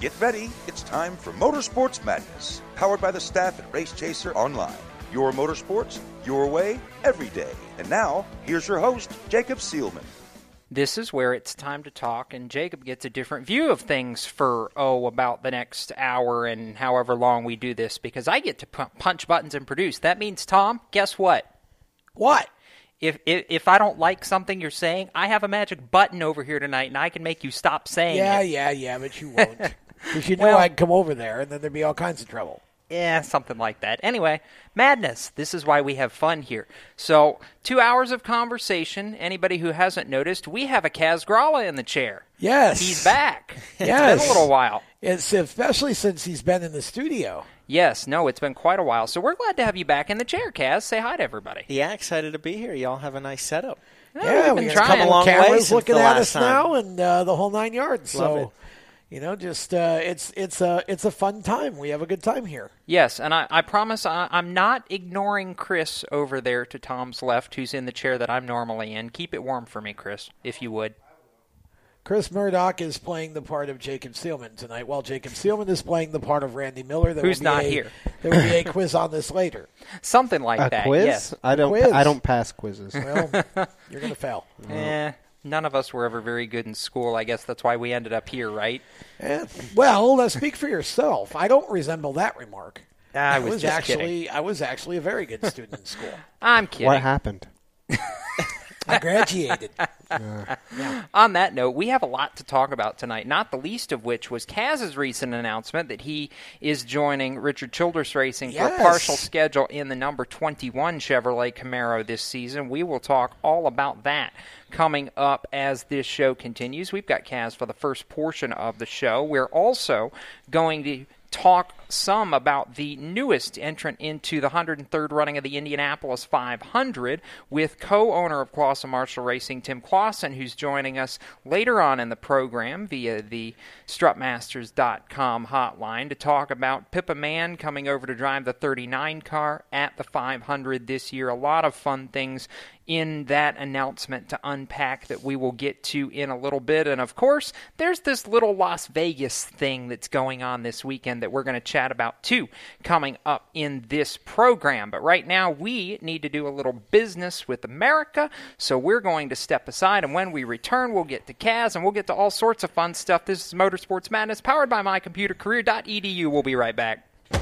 Get ready, it's time for Motorsports Madness, powered by the staff at Race Chaser Online. Your motorsports, your way, every day. And now, here's your host, Jacob Seelman. This is where it's time to talk, and Jacob gets a different view of things for, oh, about the next hour and however long we do this because I get to punch buttons and produce. That means, Tom, guess what? What? If, if, if I don't like something you're saying, I have a magic button over here tonight, and I can make you stop saying yeah, it. Yeah, yeah, yeah, but you won't. Because you know Well- I'd come over there and then there'd be all kinds of trouble. Yeah, something like that. Anyway, madness. This is why we have fun here. So, two hours of conversation. Anybody who hasn't noticed, we have a Kaz Grala in the chair. Yes. He's back. It's Yes. been a little while. It's especially since he's been in the studio. Yes, no, it's been quite a while. So we're glad to have you back in the chair, Kaz. Say hi to everybody. Yeah, excited to be here. Y'all have a nice setup. Yeah, we've we been got a trying. couple A long of way cameras since looking the at us time. now, and uh, the whole nine yards. Love so, it. You know, just uh, it's it's a it's a fun time. We have a good time here. Yes, and I, I promise I, I'm not ignoring Chris over there to Tom's left, who's in the chair that I'm normally in. Keep it warm for me, Chris, if you would. Chris Murdock is playing the part of Jacob Seelman tonight, while Jacob Seelman is playing the part of Randy Miller. There Who's will be not a- here. There will be a quiz on this later. Something like A that. quiz? Yes. I don't. Quiz. I don't pass quizzes. Well, you're going to fail. Eh, none of us were ever very good in school. I guess that's why we ended up here, right? Eh, well, uh, speak for yourself. I don't resemble that remark. I was, just actually kidding. I was actually a very good student in school. I'm kidding. what happened? I graduated. On that note, we have a lot to talk about tonight, not the least of which was Kaz's recent announcement that he is joining Richard Childress Racing for a partial schedule in the number 21 Chevrolet Camaro this season. We will talk all about that coming up as this show continues. We've got Kaz for the first portion of the show. We're also going to talk some about the newest entrant into the 103rd running of the Indianapolis 500 with co-owner of Clauson Marshall Racing, Tim Clauson, who's joining us later on in the program via the strutmasters.com hotline to talk about Pippa Mann coming over to drive the 39 car at the 500 this year. A lot of fun things in that announcement to unpack that we will get to in a little bit. And of course, there's this little Las Vegas thing that's going on this weekend that we're going to chat about too coming up in this program. But right now, we need to do a little business with America. So we're going to step aside. And when we return, we'll get to Kaz and we'll get to all sorts of fun stuff. This is Motorsports Madness powered by mycomputercareer.edu. We'll be right back.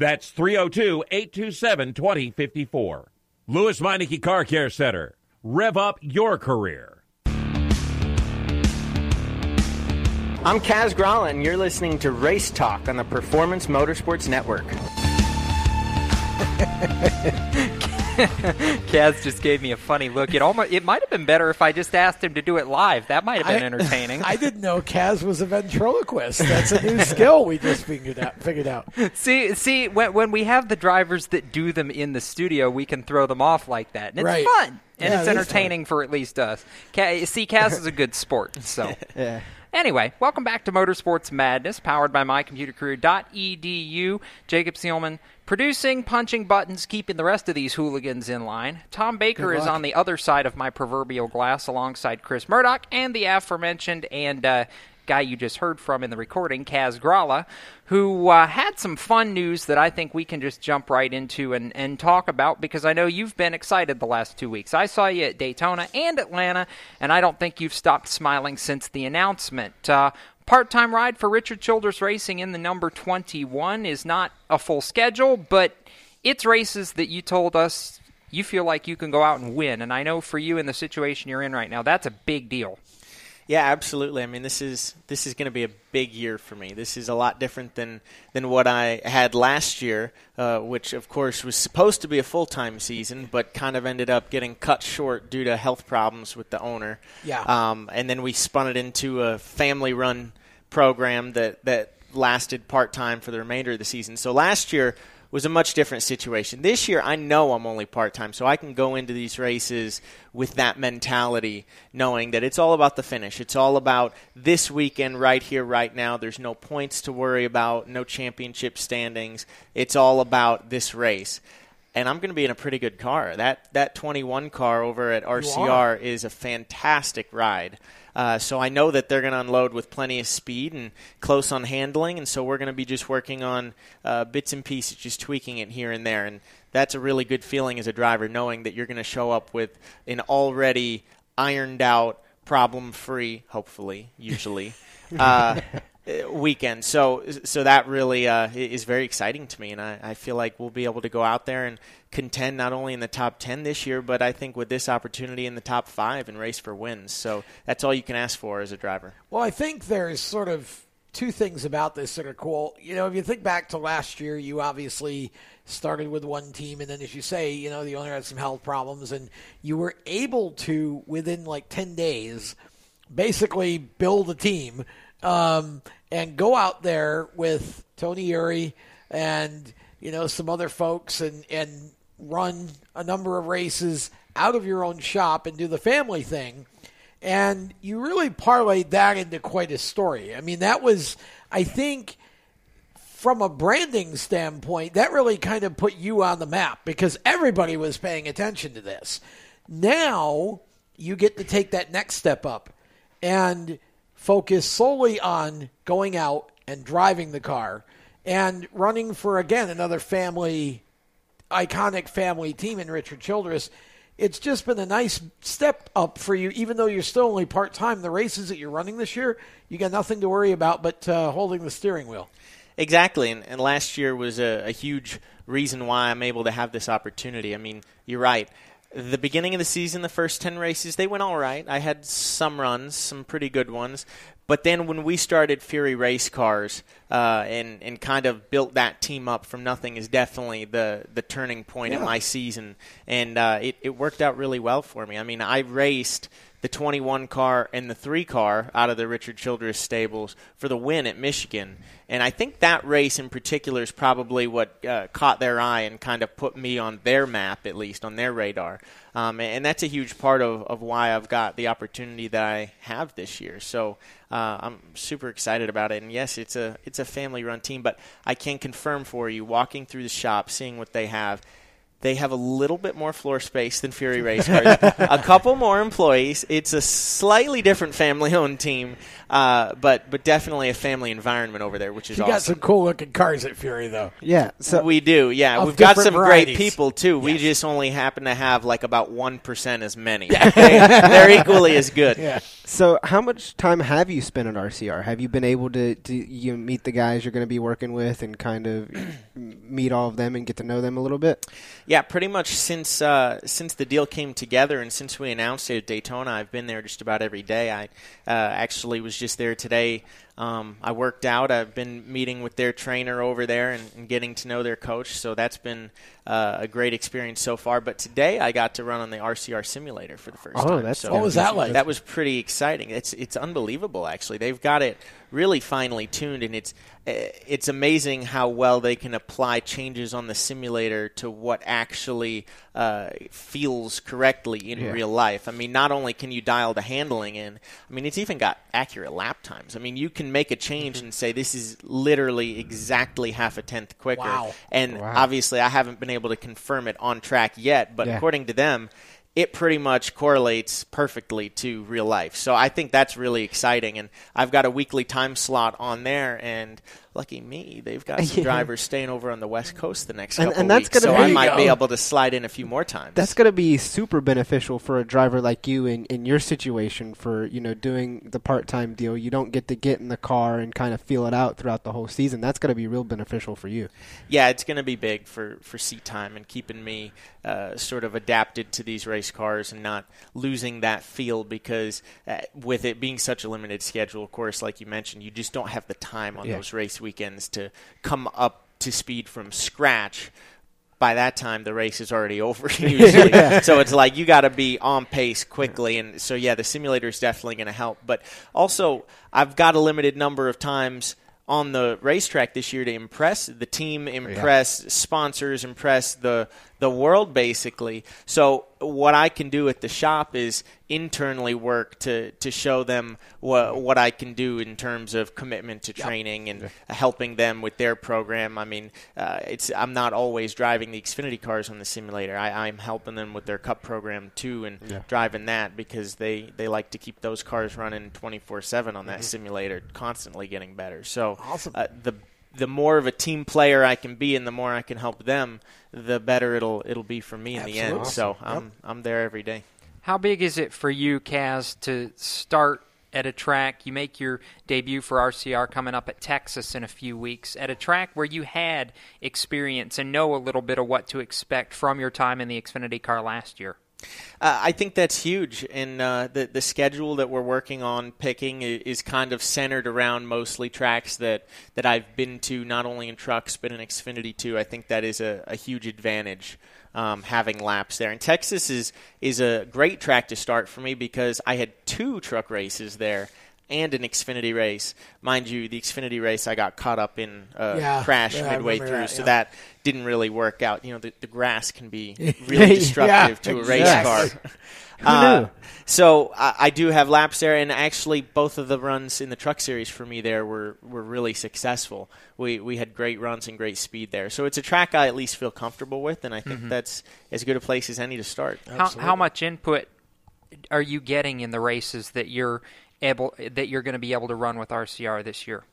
That's 302 827 2054. Lewes Meineke Car Care Center. Rev up your career. I'm Kaz Grala, and you're listening to Race Talk on the Performance Motorsports Network. Kaz just gave me a funny look. It almost it might have been better if I just asked him to do it live. That might have been entertaining. I didn't know Kaz was a ventriloquist. That's a new skill we just figured out. Figured out. see, see, when, when we have the drivers that do them in the studio, we can throw them off like that, and it's Right. fun and Yeah, it's entertaining for at least us. See, Kaz is a good sport, so. yeah. Anyway, welcome back to Motorsports Madness, powered by mycomputercareer.edu. Jacob Seelman producing, punching buttons, keeping the rest of these hooligans in line. Tom Baker is on the other side of my proverbial glass alongside Chris Murdock and the aforementioned and uh, guy you just heard from in the recording, Kaz Grala, who uh, had some fun news that I think we can just jump right into and, and talk about because I know you've been excited the last two weeks. I saw you at Daytona and Atlanta, and I don't think you've stopped smiling since the announcement. Uh, Part time ride for Richard Childress Racing in the number 21 is not a full schedule, but it's races that you told us you feel like you can go out and win. And I know for you in the situation you're in right now, that's a big deal. Yeah, absolutely. I mean, this is this is going to be a big year for me. This is a lot different than than what I had last year, uh, which of course was supposed to be a full time season, but kind of ended up getting cut short due to health problems with the owner. Yeah. Um, and then we spun it into a family run program that that lasted part time for the remainder of the season. So last year was a much different situation. This year, I know I'm only part time, so I can go into these races with that mentality, knowing that it's all about the finish. It's all about this weekend, right here, right now. There's no points to worry about, no championship standings. It's all about this race. And I'm going to be in a pretty good car. That that 21 car over at RCR is a fantastic ride. Uh, so I know that they're going to unload with plenty of speed and close on handling, and so we're going to be just working on uh, bits and pieces, just tweaking it here and there, and that's a really good feeling as a driver, knowing that you're going to show up with an already ironed out, problem free, hopefully, usually. uh, weekend. So so that really uh, is very exciting to me, and I, I feel like we'll be able to go out there and contend not only in the top ten this year, but I think with this opportunity in the top five and race for wins. So that's all you can ask for as a driver. Well, I think there's sort of two things about this that are cool. You know, if you think back to last year, you obviously started with one team, and then, as you say, you know, the owner had some health problems, and you were able to, within like 10 days, basically build a team um, and go out there with Tony Eury and, you know, some other folks and, and run a number of races out of your own shop and do the family thing and you really parlayed that into quite a story. I mean, that was, I think, from a branding standpoint, that really kind of put you on the map because everybody was paying attention to this. Now you get to take that next step up and focus solely on going out and driving the car and running for, again, another family, iconic family team in Richard Childress it's just been a nice step up for you, even though you're still only part time. The races that you're running this year, you got nothing to worry about but uh, holding the steering wheel. Exactly, and, and last year was a, a huge reason why I'm able to have this opportunity. I mean, you're right. The beginning of the season, the first 10 races, they went all right. I had some runs, some pretty good ones. But then when we started Fury Race Cars uh, and, and kind of built that team up from nothing is definitely the, the turning point in my season. And uh, it, it worked out really well for me. I mean, I raced the 21 car and the 3 car out of the Richard Childress stables for the win at Michigan. And I think that race in particular is probably what uh, caught their eye and kind of put me on their map, at least on their radar. Um, and that's a huge part of, of why I've got the opportunity that I have this year. So uh, I'm super excited about it. And yes, it's a it's a family run team, but I can confirm for you, walking through the shop, seeing what they have, they have a little bit more floor space than Fury Race Cars. a couple more employees. It's a slightly different family-owned team, uh, but but definitely a family environment over there, which is You awesome. got some cool looking cars at Fury though. Yeah. So we do, yeah. We've got some varieties. great people too. We just only happen to have like about one percent as many. they, they're equally as good. Yeah. So, how much time have you spent at RCR? Have you been able to, to you meet the guys you're going to be working with and kind of meet all of them and get to know them a little bit? Yeah, pretty much since uh, since the deal came together and since we announced it at Daytona, I've been there just about every day. I uh, actually was just there today. Um, I worked out. I've been meeting with their trainer over there and, and getting to know their coach. So that's been uh, a great experience so far. But today I got to run on the RCR simulator for the first Oh, time. that's so What was that like? That was pretty exciting. It's it's unbelievable actually. They've got it really finely tuned, and it's uh, it's amazing how well they can apply changes on the simulator to what actually uh, feels correctly in Yeah. real life. I mean, not only can you dial the handling in, I mean, it's even got accurate lap times. I mean, you can make a change Mm-hmm. and say this is literally exactly half a tenth quicker. Wow. And Wow. obviously, I haven't been able to confirm it on track yet, but Yeah. according to them, it pretty much correlates perfectly to real life. So I think that's really exciting. And I've got a weekly time slot on there, and lucky me, they've got some Yeah. drivers staying over on the West Coast the next And- couple and that's weeks. gonna so be- I might be able to slide in a few more times. That's going to be super beneficial for a driver like you in, in your situation for, you know, doing the part-time deal. You don't get to get in the car and kind of feel it out throughout the whole season. That's going to be real beneficial for you. yeah, it's going to be big for, for seat time and keeping me uh, sort of adapted to these race cars and not losing that feel because uh, with it being such a limited schedule, of course, like you mentioned, you just don't have the time on Yeah. those race weekends to come up to speed from scratch. By that time, the race is already over usually. So it's like you got to be on pace quickly. And so, yeah, the simulator is definitely going to help. But also, I've got a limited number of times on the racetrack this year to impress the team, impress sponsors, impress the the world basically. So what I can do at the shop is internally work to to show them what what I can do in terms of commitment to training and helping them with their program. I mean, uh, it's I'm not always driving the Xfinity cars on the simulator. I, I'm helping them with their Cup program too and driving that because they they like to keep those cars running 24/7 on that simulator, constantly getting better. So Awesome. uh, the the more of a team player I can be and the more I can help them, the better it'll it'll be for me in the end. Absolutely. So I'm I'm there every day. How big is it for you, Kaz, to start at a track? You make your debut for RCR coming up at Texas in a few weeks, at a track where you had experience and know a little bit of what to expect from your time in the Xfinity car last year. Uh, I think that's huge, and uh, the the schedule that we're working on picking is kind of centered around mostly tracks that, that I've been to, not only in trucks but in Xfinity too. I think that is a, a huge advantage um, having laps there. And Texas is is a great track to start for me because I had two truck races there. And an Xfinity race, mind you, the Xfinity race I got caught up in a Yeah, crash yeah, midway through, that, so that didn't really work out. You know, the, the grass can be really destructive to a race exactly. car. Uh, so I, I do have laps there, and actually both of the runs in the truck series for me there were, were really successful. We we had great runs and great speed there. So it's a track I at least feel comfortable with, and I think that's as good a place as any to start. How, how much input are you getting in the races that you're able that you're going to be able to run with RCR this year?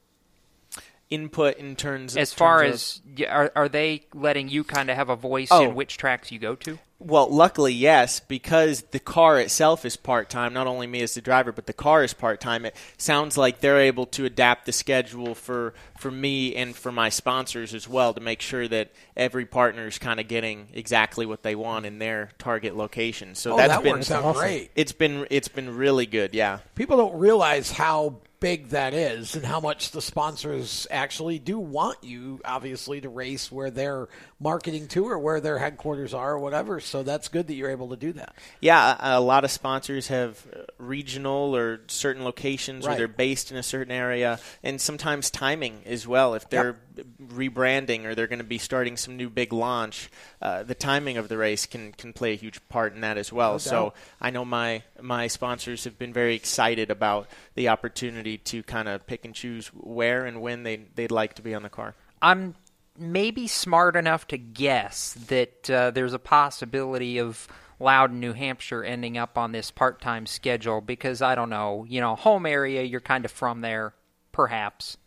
Input in terms As far terms as y- are are they letting you kind of have a voice Oh. in which tracks you go to? Well, luckily, yes, because the car itself is part time. Not only me as the driver, but the car is part time. It sounds like they're able to adapt the schedule for for me and for my sponsors as well to make sure that every partner is kind of getting exactly what they want in their target location. So Oh, that's that been works out great. It's been it's been really good. Yeah. People don't realize how big that is and how much the sponsors actually do want you, obviously, to race where they're marketing to or where their headquarters are or whatever. So that's good that you're able to do that. Yeah, a, a lot of sponsors have uh, regional or certain locations Right. where they're based in a certain area, and sometimes timing as well. If they're rebranding or they're going to be starting some new big launch, uh, the timing of the race can, can play a huge part in that as well. No so. I know my my sponsors have been very excited about the opportunity to kind of pick and choose where and when they they'd like to be on the car. I'm maybe smart enough to guess that uh, there's a possibility of Loudon, New Hampshire ending up on this part time schedule because I don't know, you know, home area, you're kind of from there, perhaps.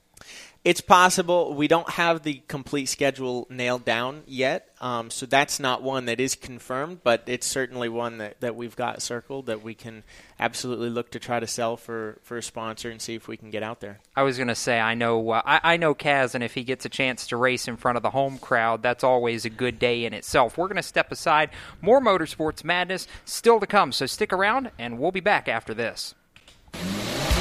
It's possible. We don't have the complete schedule nailed down yet, um, so that's not one that is confirmed, but it's certainly one that, that we've got circled that we can absolutely look to try to sell for, for a sponsor and see if we can get out there. I was going to say I know uh, I, I know Kaz, and if he gets a chance to race in front of the home crowd, that's always a good day in itself. We're going to step aside. More motorsports madness still to come, so stick around, and we'll be back after this.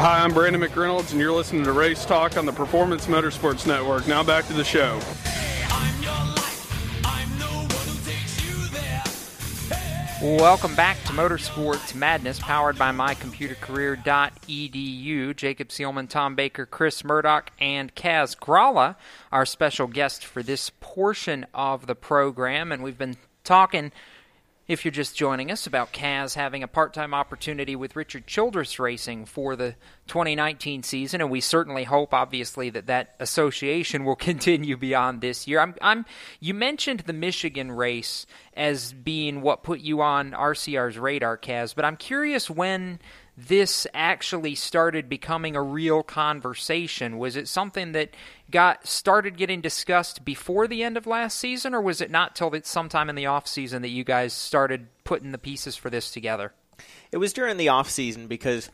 Hi, I'm Brandon McReynolds, and you're listening to Race Talk on the Performance Motorsports Network. Now back to the show. Welcome back to Motorsports Madness, powered by mycomputercareer.edu. Jacob Seelman, Tom Baker, Chris Murdock, and Kaz Grala, our special guest for this portion of the program. And we've been talking, if you're just joining us, about Kaz having a part time opportunity with Richard Childress Racing for the 2019 season. And we certainly hope, obviously, that that association will continue beyond this year. I'm, I'm, you mentioned the Michigan race as being what put you on RCR's radar, Kaz, but I'm curious when this actually started becoming a real conversation. Was it something that got started getting discussed before the end of last season, or was it not till sometime in the off season that you guys started putting the pieces for this together? It was during the off season because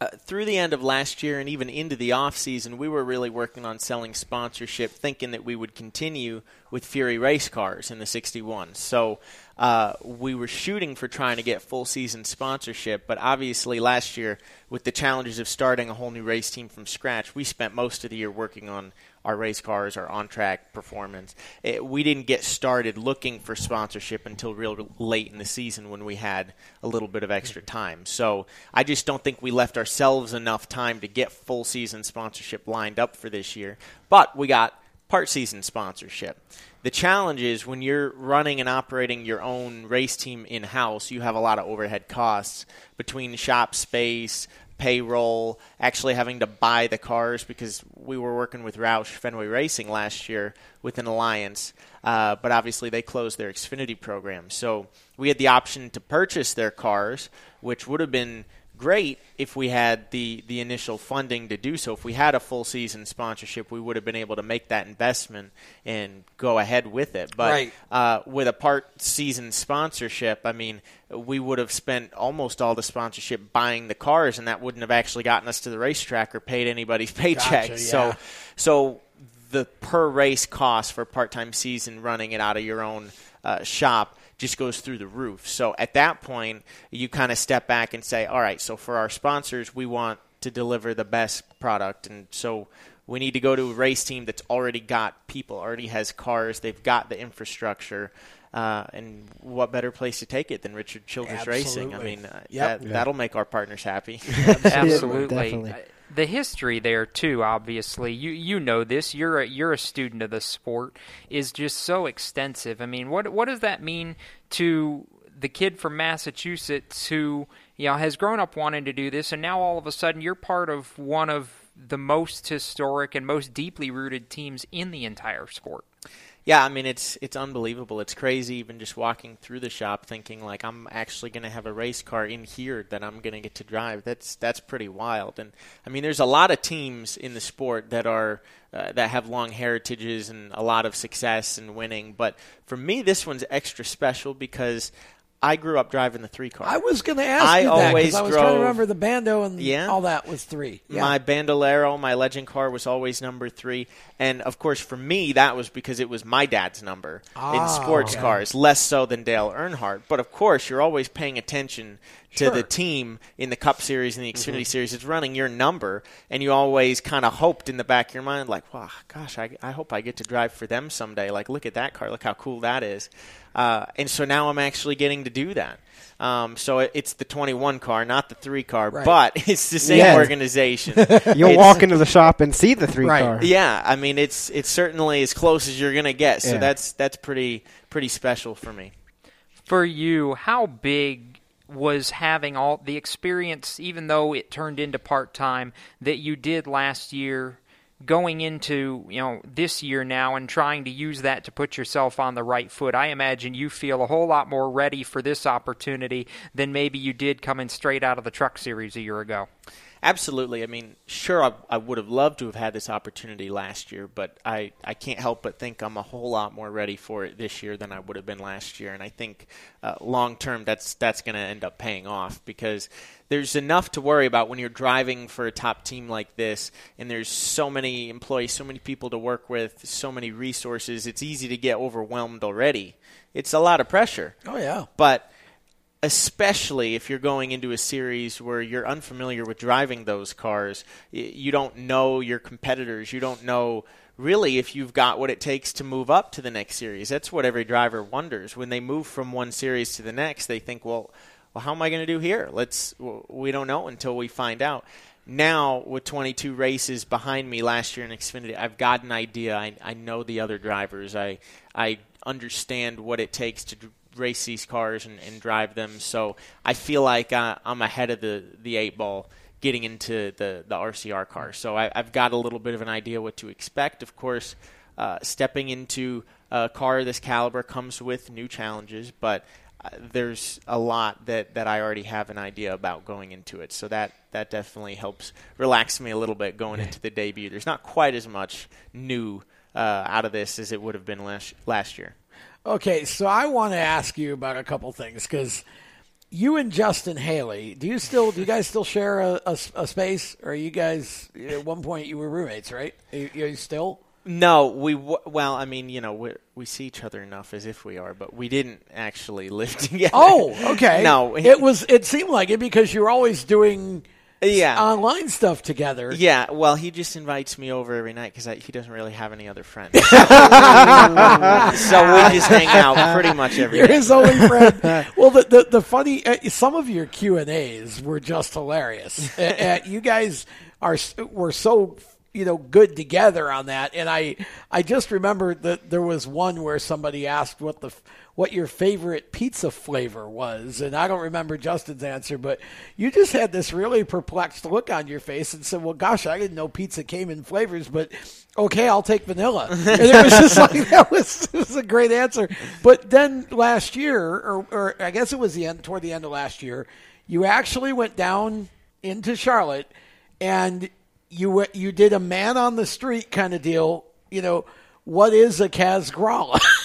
uh, through the end of last year and even into the off season, we were really working on selling sponsorship, thinking that we would continue with Fury race cars in the 61. So uh, we were shooting for trying to get full season sponsorship, but obviously last year, with the challenges of starting a whole new race team from scratch, we spent most of the year working on our race cars, our on track performance. It, we didn't get started looking for sponsorship until real late in the season when we had a little bit of extra time. So I just don't think we left ourselves enough time to get full season sponsorship lined up for this year. But we got part season sponsorship. The challenge is when you're running and operating your own race team in house, you have a lot of overhead costs between shop space, payroll, actually having to buy the cars because we were working with Roush Fenway Racing last year with an alliance, uh, but obviously they closed their Xfinity program. So we had the option to purchase their cars, which would have been great if we had the, the initial funding to do so. If we had a full season sponsorship, we would have been able to make that investment and go ahead with it. But Right. uh, with a part season sponsorship, I mean, we would have spent almost all the sponsorship buying the cars, and that wouldn't have actually gotten us to the racetrack or paid anybody's paycheck. Gotcha, So, so the per race cost for part time season running it out of your own uh, shop just goes through the roof. So at that point, you kind of step back and say, all right, so for our sponsors, we want to deliver the best product. And so we need to go to a race team that's already got people, already has cars, they've got the infrastructure. Uh, and what better place to take it than Richard Childress Racing? I mean, uh, Yep. that, Yeah. that'll make our partners happy. Absolutely. Definitely. The history there too, obviously, you you know this. You're a, you're a student of the sport. Is just so extensive. I mean, what what does that mean to the kid from Massachusetts who you know has grown up wanting to do this, and now all of a sudden you're part of one of the most historic and most deeply rooted teams in the entire sport. Yeah, I mean it's it's unbelievable. It's crazy even just walking through the shop thinking like I'm actually going to have a race car in here that I'm going to get to drive. That's that's pretty wild. And I mean there's a lot of teams in the sport that are uh, that have long heritages and a lot of success and winning, but for me this one's extra special because I grew up driving the 3 car. I was going to ask I you that 'cause always I was trying to drove- remember the bando and Yeah. all that was three. Yeah. My Bandolero, my legend car was always number three, and of course for me that was because it was my dad's number Ah, in sports okay. cars, less so than Dale Earnhardt. But of course you're always paying attention to Sure. the team in the Cup Series and the Mm-hmm. Xfinity Series. It's running your number, and you always kind of hoped in the back of your mind, like, "Wow, gosh, I, I hope I get to drive for them someday." Like, look at that car, look how cool that is. Uh, and so now I'm actually getting to do that. Um, so it, it's the 21 car, not the three car, Right. but it's the same Yeah. organization. You'll It's- walk into the shop and see the three Right. car. yeah, I mean it's it's certainly as close as you're gonna get. So Yeah. that's that's pretty pretty special for me. For you, how big was having all the experience, even though it turned into part time, that you did last year, going into you know this year now and trying to use that to put yourself on the right foot? I imagine you feel a whole lot more ready for this opportunity than maybe you did coming straight out of the Truck Series a year ago. Absolutely. I mean, sure, I, I would have loved to have had this opportunity last year, but I, I can't help but think I'm a whole lot more ready for it this year than I would have been last year. And I think uh, long term, that's that's going to end up paying off because there's enough to worry about when you're driving for a top team like this, and there's so many employees, so many people to work with, so many resources. It's easy to get overwhelmed already. It's a lot of pressure. oh yeah. But especially if you're going into a series where you're unfamiliar with driving those cars. You don't know your competitors. You don't know really if you've got what it takes to move up to the next series. That's what every driver wonders. When they move from one series to the next, they think, well, well how am I going to do here? Let's we don't know until we find out. Now, with 22 races behind me last year in Xfinity, I've got an idea. I, I know the other drivers. I I understand what it takes to race these cars and, and drive them. So I feel like uh, I'm ahead of the, the eight ball getting into the, the RCR car. So I, I've got a little bit of an idea what to expect. Of course, uh, stepping into a car of this caliber comes with new challenges, but uh, there's a lot that, that I already have an idea about going into it. So that, that definitely helps relax me a little bit going into the debut. There's not quite as much new uh, out of this as it would have been last, last year. Okay, so I want to ask you about a couple things because you and Justin Haley, do you still do you guys still share a, a, a space, or you guys at one point you were roommates, right? Are you, are you still? No, we well, I mean, you know, we we see each other enough as if we are, but we didn't actually live together. Oh, okay. no, it was. It seemed like it because you were always doing Yeah. online stuff together. Yeah, well, he just invites me over every night because he doesn't really have any other friends. so we just hang out pretty much every You're his only friend. well, the the, the funny uh, some of your Q and A's were just hilarious. uh, uh, you guys are were so you know good together on that, and I I just remember that there was one where somebody asked what the what your favorite pizza flavor was, and I don't remember Justin's answer, but you just had this really perplexed look on your face and said, "Well, gosh, I didn't know pizza came in flavors, but okay, I'll take vanilla." And it was just like that was, it was a great answer. But then last year, or, or I guess it was the end toward the end of last year, you actually went down into Charlotte and you you did a man on the street kind of deal. You know, what is a Kaz Grala?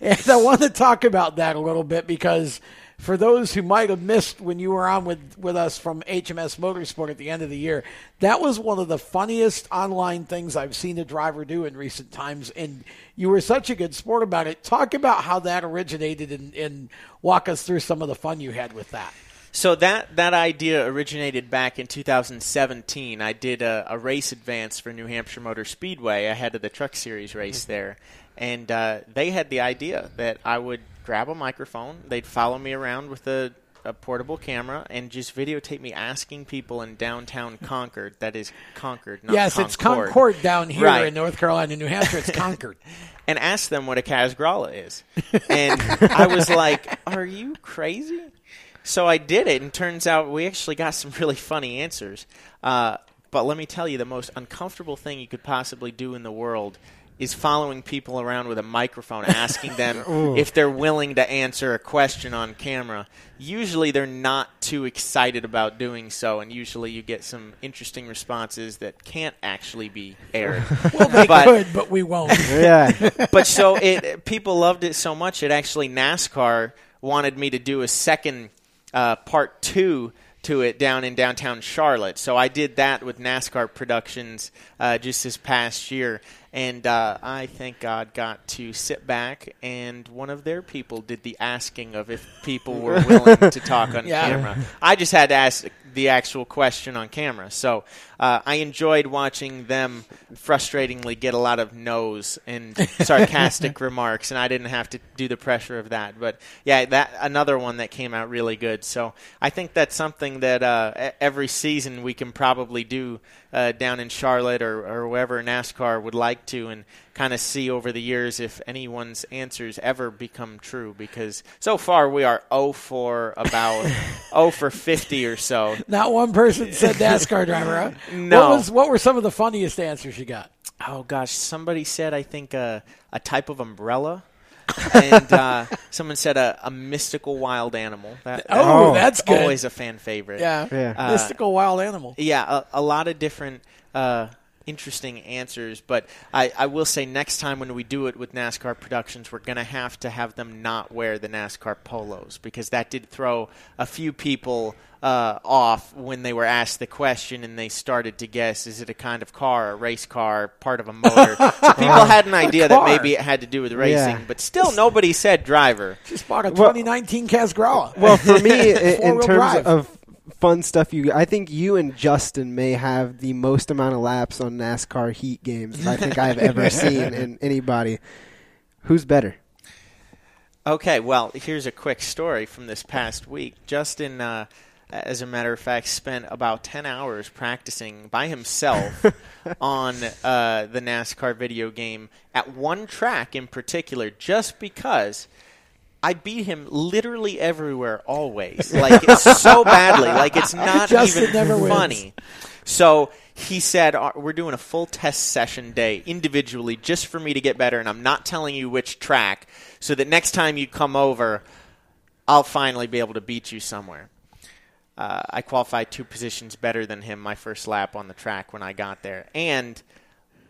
and I want to talk about that a little bit because for those who might have missed when you were on with, with us from HMS Motorsport at the end of the year, that was one of the funniest online things I've seen a driver do in recent times. And you were such a good sport about it. Talk about how that originated and, and walk us through some of the fun you had with that. So that that idea originated back in 2017. I did a, a race advance for New Hampshire Motor Speedway ahead of the Truck Series race mm-hmm. there, and uh, they had the idea that I would grab a microphone, they'd follow me around with a, a portable camera, and just videotape me asking people in downtown Concord. That is Concord, not yes, it's Concord. Concord down here Right. in North Carolina, New Hampshire. It's Concord. and ask them what a Casgralla is. And I was like, "Are you crazy?" So I did it, and turns out we actually got some really funny answers. Uh, but let me tell you, the most uncomfortable thing you could possibly do in the world is following people around with a microphone, asking them if they're willing to answer a question on camera. Usually, they're not too excited about doing so, and usually, you get some interesting responses that can't actually be aired. Well, they could, but we won't. Yeah. but so it people loved it so much it actually NASCAR wanted me to do a second uh, part two to it down in downtown Charlotte. So I did that with NASCAR Productions uh, just this past year, and uh, I thank God got to sit back and one of their people did the asking of if people were willing to talk on Yeah. camera. I just had to ask the actual question on camera. So uh, I enjoyed watching them frustratingly get a lot of no's and sarcastic remarks, and I didn't have to do the pressure of that. But yeah, that another one that came out really good. So I think that's something that uh, every season we can probably do uh, down in Charlotte or, or wherever NASCAR would like to, and kind of see over the years if anyone's answers ever become true. Because so far we are 0 for about 0 for 50 or so. Not one person said NASCAR driver. Huh? No. What, was, what were some of the funniest answers you got? Oh gosh, somebody said I think uh, a type of umbrella, and uh, someone said a, a mystical wild animal. That, Oh, that's good. Always a fan favorite. Yeah. Yeah. Uh, Mystical wild animal. Yeah, a, a lot of different uh, interesting answers. But I, I will say next time when we do it with NASCAR Productions, we're going to have to have them not wear the NASCAR polos because that did throw a few people uh, off when they were asked the question and they started to guess is it a kind of car, a race car, part of a motor? so people had an idea that maybe it had to do with racing, Yeah. but still nobody said driver. Just bought a 2019 Casgrella. Well, for me, in, in terms drive. of fun stuff, you I think you and Justin may have the most amount of laps on NASCAR Heat games I think I've ever seen in anybody. Who's better? Okay, well, here's a quick story from this past week. Justin, uh, as a matter of fact, spent about 10 hours practicing by himself on uh, the NASCAR video game at one track in particular, just because. I beat him literally everywhere, always. Like it's so badly. Like it's not Justin even never wins. funny. So he said, "Uh, "We're doing a full test session day individually, just for me to get better, and I'm not telling you which track, so that next time you come over, I'll finally be able to beat you somewhere." Uh, I qualified two positions better than him my first lap on the track when I got there, and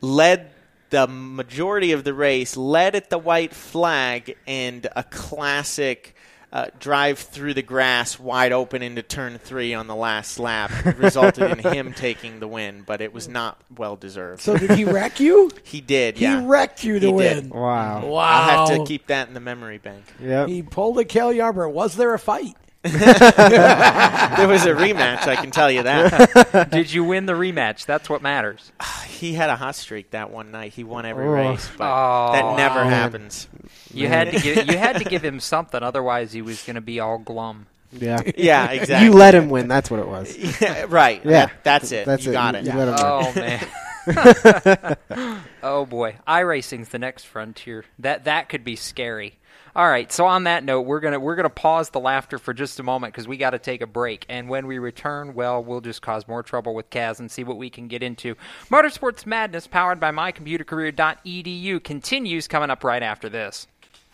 led the majority of the race, led at the white flag, and a classic. Uh, drive through the grass wide open into turn three on the last lap resulted in him taking the win, but it was not well deserved. So did he wreck you? He did. He wrecked you to He win. did. Wow. Wow. I'll have to keep that in the memory bank. Yep. He pulled a Cale Yarborough. Was there a fight? there was a rematch, I can tell you that. Did you win the rematch? That's what matters. he had a hot streak that one night. He won every Oh. race, but Oh. that never Man. happens. You had to give you had to give him something, otherwise he was going to be all glum. Yeah. Yeah, exactly. You let him win. That's what it was. Yeah, right. Yeah. That- that's it. That's you it. got You- it. you let him oh, win. Oh man. oh boy, iRacing's the next frontier. That that could be scary. All right, so on that note, we're gonna we're gonna pause the laughter for just a moment because we got to take a break, and when we return, well, we'll just cause more trouble with Kaz and see what we can get into. Motorsports Madness, powered by MyComputerCareer.edu, continues coming up right after this.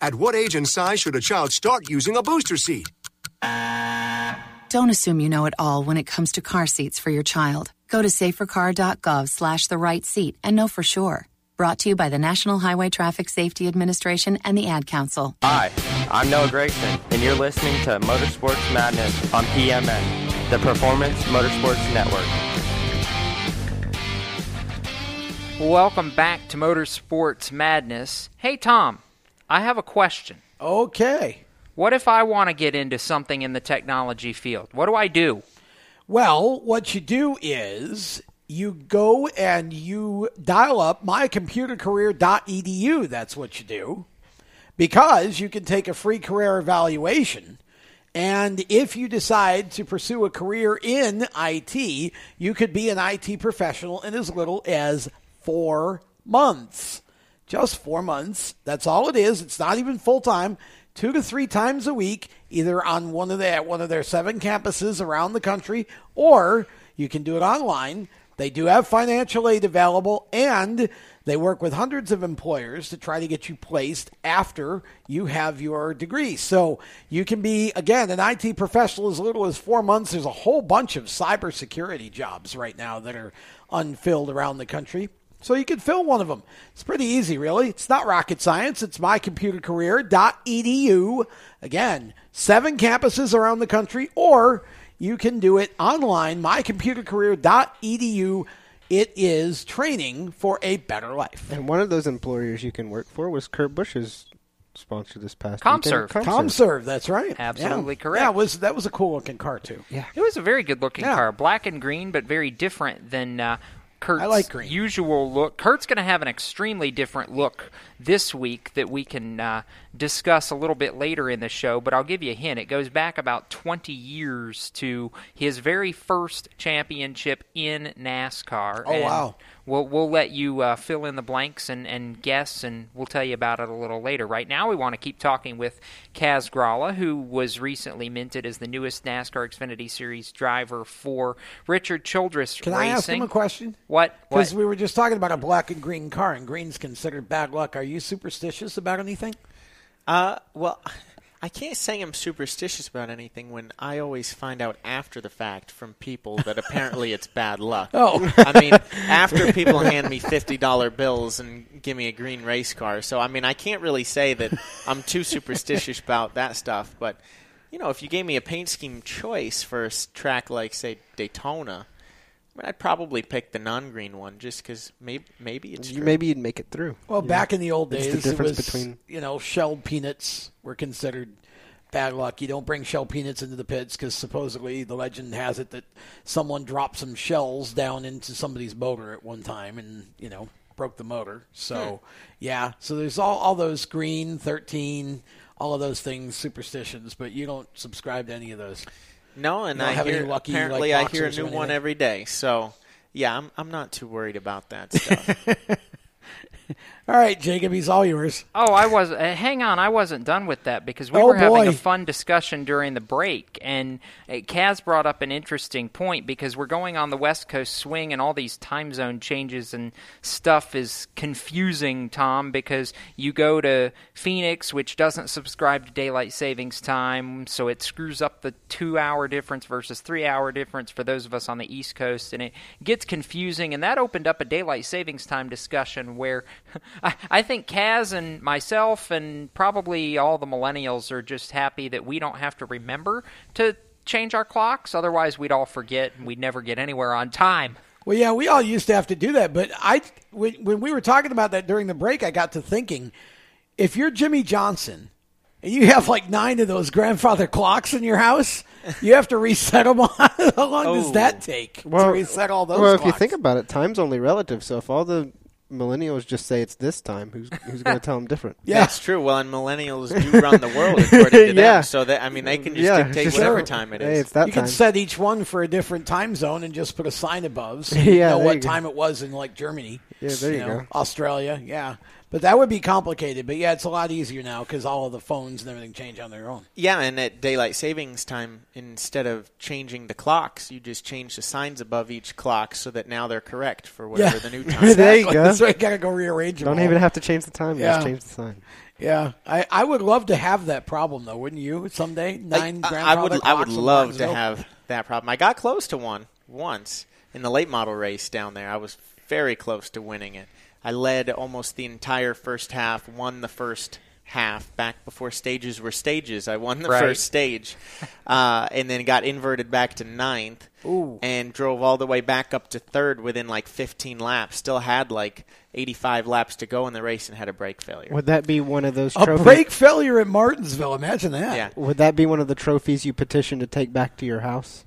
At what age and size should a child start using a booster seat? Don't assume you know it all when it comes to car seats for your child. Go to safercar.gov slash the right seat and know for sure. Brought to you by the National Highway Traffic Safety Administration and the Ad Council. Hi, I'm Noah Gregson, and you're listening to Motorsports Madness on PMN, the Performance Motorsports Network. Welcome back to Motorsports Madness. Hey, Tom, I have a question. Okay. What if I want to get into something in the technology field? What do I do? Well, what you do is you go and you dial up mycomputercareer.edu. That's what you do. Because you can take a free career evaluation. And if you decide to pursue a career in IT, you could be an IT professional in as little as four months. Just four months. That's all it is. It's not even full time. Two to three times a week, either on one of their one of their seven campuses around the country, or you can do it online. They do have financial aid available, and they work with hundreds of employers to try to get you placed after you have your degree. So you can be, again, an IT professional as little as four months. There's a whole bunch of cybersecurity jobs right now that are unfilled around the country. So you can fill one of them. It's pretty easy, really. It's not rocket science. It's mycomputercareer.edu. Again, seven campuses around the country, or you can do it online, mycomputercareer.edu. It is training for a better life. And one of those employers you can work for was Kurt Busch's sponsor this past ComServe. weekend. ComServe, that's right. Absolutely Yeah. correct. Yeah, it was that was a cool looking car too. Yeah. It was a very good looking Yeah. car, black and green, but very different than uh, Kurt's I like green. usual look. Kurt's going to have an extremely different look this week that we can uh, discuss a little bit later in the show, but I'll give you a hint. It goes back about 20 years to his very first championship in NASCAR. Oh, and wow. We'll, we'll let you uh, fill in the blanks and, and guess, and we'll tell you about it a little later. Right now, we want to keep talking with Kaz Grala, who was recently minted as the newest NASCAR Xfinity Series driver for Richard Childress Can Racing. I ask him a question? What? Because we were just talking about a black and green car, and green's considered bad luck. Are you superstitious about anything? Uh, well, I can't say I'm superstitious about anything when I always find out after the fact from people that apparently it's bad luck. Oh. I mean, after people hand me fifty dollar bills and give me a green race car. So I mean, I can't really say that I'm too superstitious about that stuff. But you know, if you gave me a paint scheme choice for a track like say Daytona. I mean, I'd probably pick the non-green one just because maybe maybe it's You- true. Maybe you'd make it through. Well, Yeah. back in the old It's days, the it difference was between you know shelled peanuts were considered bad luck. You don't bring shell peanuts into the pits because supposedly the legend has it that someone dropped some shells down into somebody's motor at one time and you know broke the motor. So hmm. yeah, so there's all all those green thirteen, all of those things superstitions, but you don't subscribe to any of those. No, and I hear lucky, apparently like, I hear a new one every day. So yeah, I'm I'm not too worried about that stuff. All right, Jacob, he's all yours. Oh, I was. Uh, hang on, I wasn't done with that because we Oh, were having a fun discussion during the break, and uh, Kaz brought up an interesting point because we're going on the West Coast swing, and all these time zone changes and stuff is confusing, Tom. Because you go to Phoenix, which doesn't subscribe to daylight savings time, so it screws up the two-hour difference versus three-hour difference for those of us on the East Coast, and it gets confusing. And that opened up a daylight savings time discussion where I, I think Kaz and myself and probably all the millennials are just happy that we don't have to remember to change our clocks. Otherwise, we'd all forget and we'd never get anywhere on time. Well, yeah, we all used to have to do that, but I when, when we were talking about that during the break, I got to thinking, if you're Jimmie Johnson and you have like nine of those grandfather clocks in your house, you have to reset them. How long does that oh. take to reset all those? Well, if you think about it, time's only relative. So if all the millennials just say it's this time, who's who's going to tell them different? Yeah, that's true. Well, and millennials do run the world according to them. So that I mean, they can just Yeah, dictate just- whatever Sure. time it Hey, it's that you time. can set each one for a different time zone and just put a sign above, so Yeah, know what you go. time it was in like Germany. Yeah, there you know, go. Australia, yeah, but that would be complicated. But yeah, it's a lot easier now because all of the phones and everything change on their own. Yeah, and at daylight savings time, instead of changing the clocks, you just change the signs above each clock so that now they're correct for whatever Yeah. the new time. is. there you go. That's right. Gotta go rearrange them. Don't all. even have to change the time. Yeah. Just change the sign. Yeah, I, I would love to have that problem though, wouldn't you? Someday, nine I, I would I would love Martinsville? to oh. have that problem. I got close to one once in the late model race down there. I was very close to winning it. I led almost the entire first half, won the first half back before stages were stages. I won the Right. first stage, uh, and then got inverted back to ninth, Ooh. and drove all the way back up to third within like 15 laps. Still had like 85 laps to go in the race and had a brake failure. Would that be one of those A brake failure at Martinsville. Imagine that. Yeah. Would that be one of the trophies you petition to take back to your house?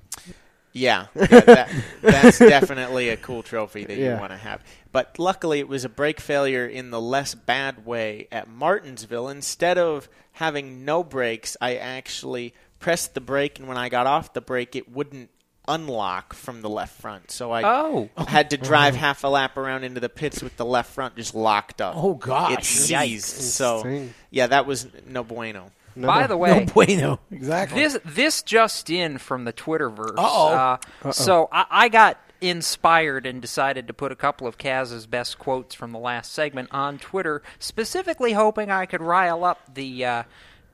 Yeah, yeah that, that's definitely a cool trophy that Yeah. you want to have. But luckily, it was a brake failure in the less bad way at Martinsville. Instead of having no brakes, I actually pressed the brake, and when I got off the brake, it wouldn't unlock from the left front. So I Oh. had to drive oh. half a lap around into the pits with the left front just locked up. Oh, gosh. It seized. So yeah, that was no bueno. By the way, No bueno. Exactly. This this just in from the Twitterverse. Uh-oh. Uh, Uh-oh. So I, I got inspired and decided to put a couple of Kaz's best quotes from the last segment on Twitter, specifically hoping I could rile up the. Uh,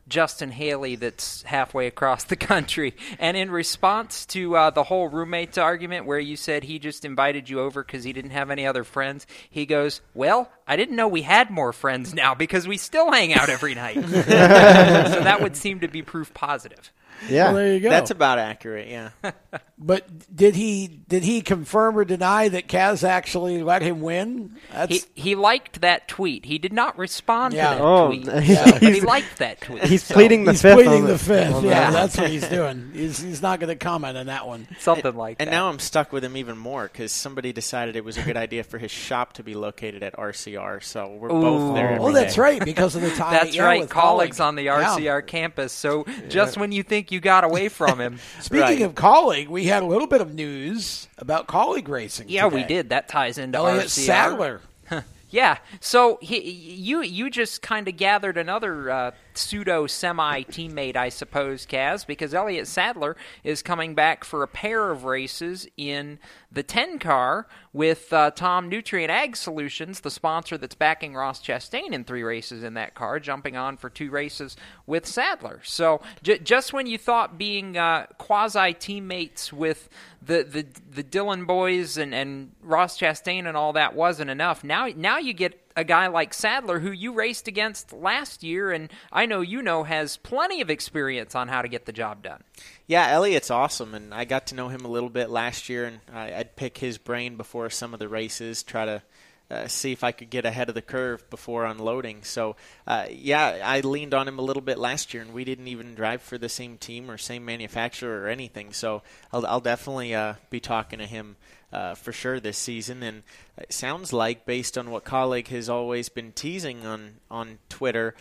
Justin Haley, that's halfway across the country. And in response to uh, the whole roommates argument, where you said he just invited you over because he didn't have any other friends, he goes, Well, I didn't know we had more friends now because we still hang out every night. so that would seem to be proof positive. Yeah. Well, there you go. That's about accurate. Yeah. But did he did he confirm or deny that Kaz actually let him win? That's He, he liked that tweet. He did not respond Yeah. to that Oh, tweet, yeah. but he liked that tweet. He's so- pleading the he's fifth. pleading the the fifth. on Yeah, that. that's what he's doing. He's he's not going to comment on that one. something like that. And that. now I'm stuck with him even more because somebody decided it was a good idea for his shop to be located at RCR. So we're both there. every Oh, that's day. right because of the time. That's yeah, right, with colleagues Colleague. on the Yeah. RCR campus. So just when you think you got away from him, Speaking Right. of Kaulig, we had a little bit of news about Kaulig racing. yeah, we did. That ties into Elliott RCR. Sadler. Yeah. So he, you you just kind of gathered another uh, pseudo semi teammate, I suppose, Kaz, because Elliott Sadler is coming back for a pair of races in the 10 car with uh, Tom Nutrien Ag Solutions, the sponsor that's backing Ross Chastain in three races in that car, jumping on for two races with Sadler. So j- just when you thought being uh, quasi teammates with the, the the Dillon boys and, and Ross Chastain and all that wasn't enough. Now now you get a guy like Sadler who you raced against last year and I know you know has plenty of experience on how to get the job done. Yeah, Elliott's awesome, and I got to know him a little bit last year, and I, I'd pick his brain before some of the races, try to uh, see if I could get ahead of the curve before unloading. So, uh, yeah, I leaned on him a little bit last year, and we didn't even drive for the same team or same manufacturer or anything. So, I'll, I'll definitely uh, be talking to him. Uh, for sure this season, and it sounds like, based on what Kaulig has always been teasing on on Twitter,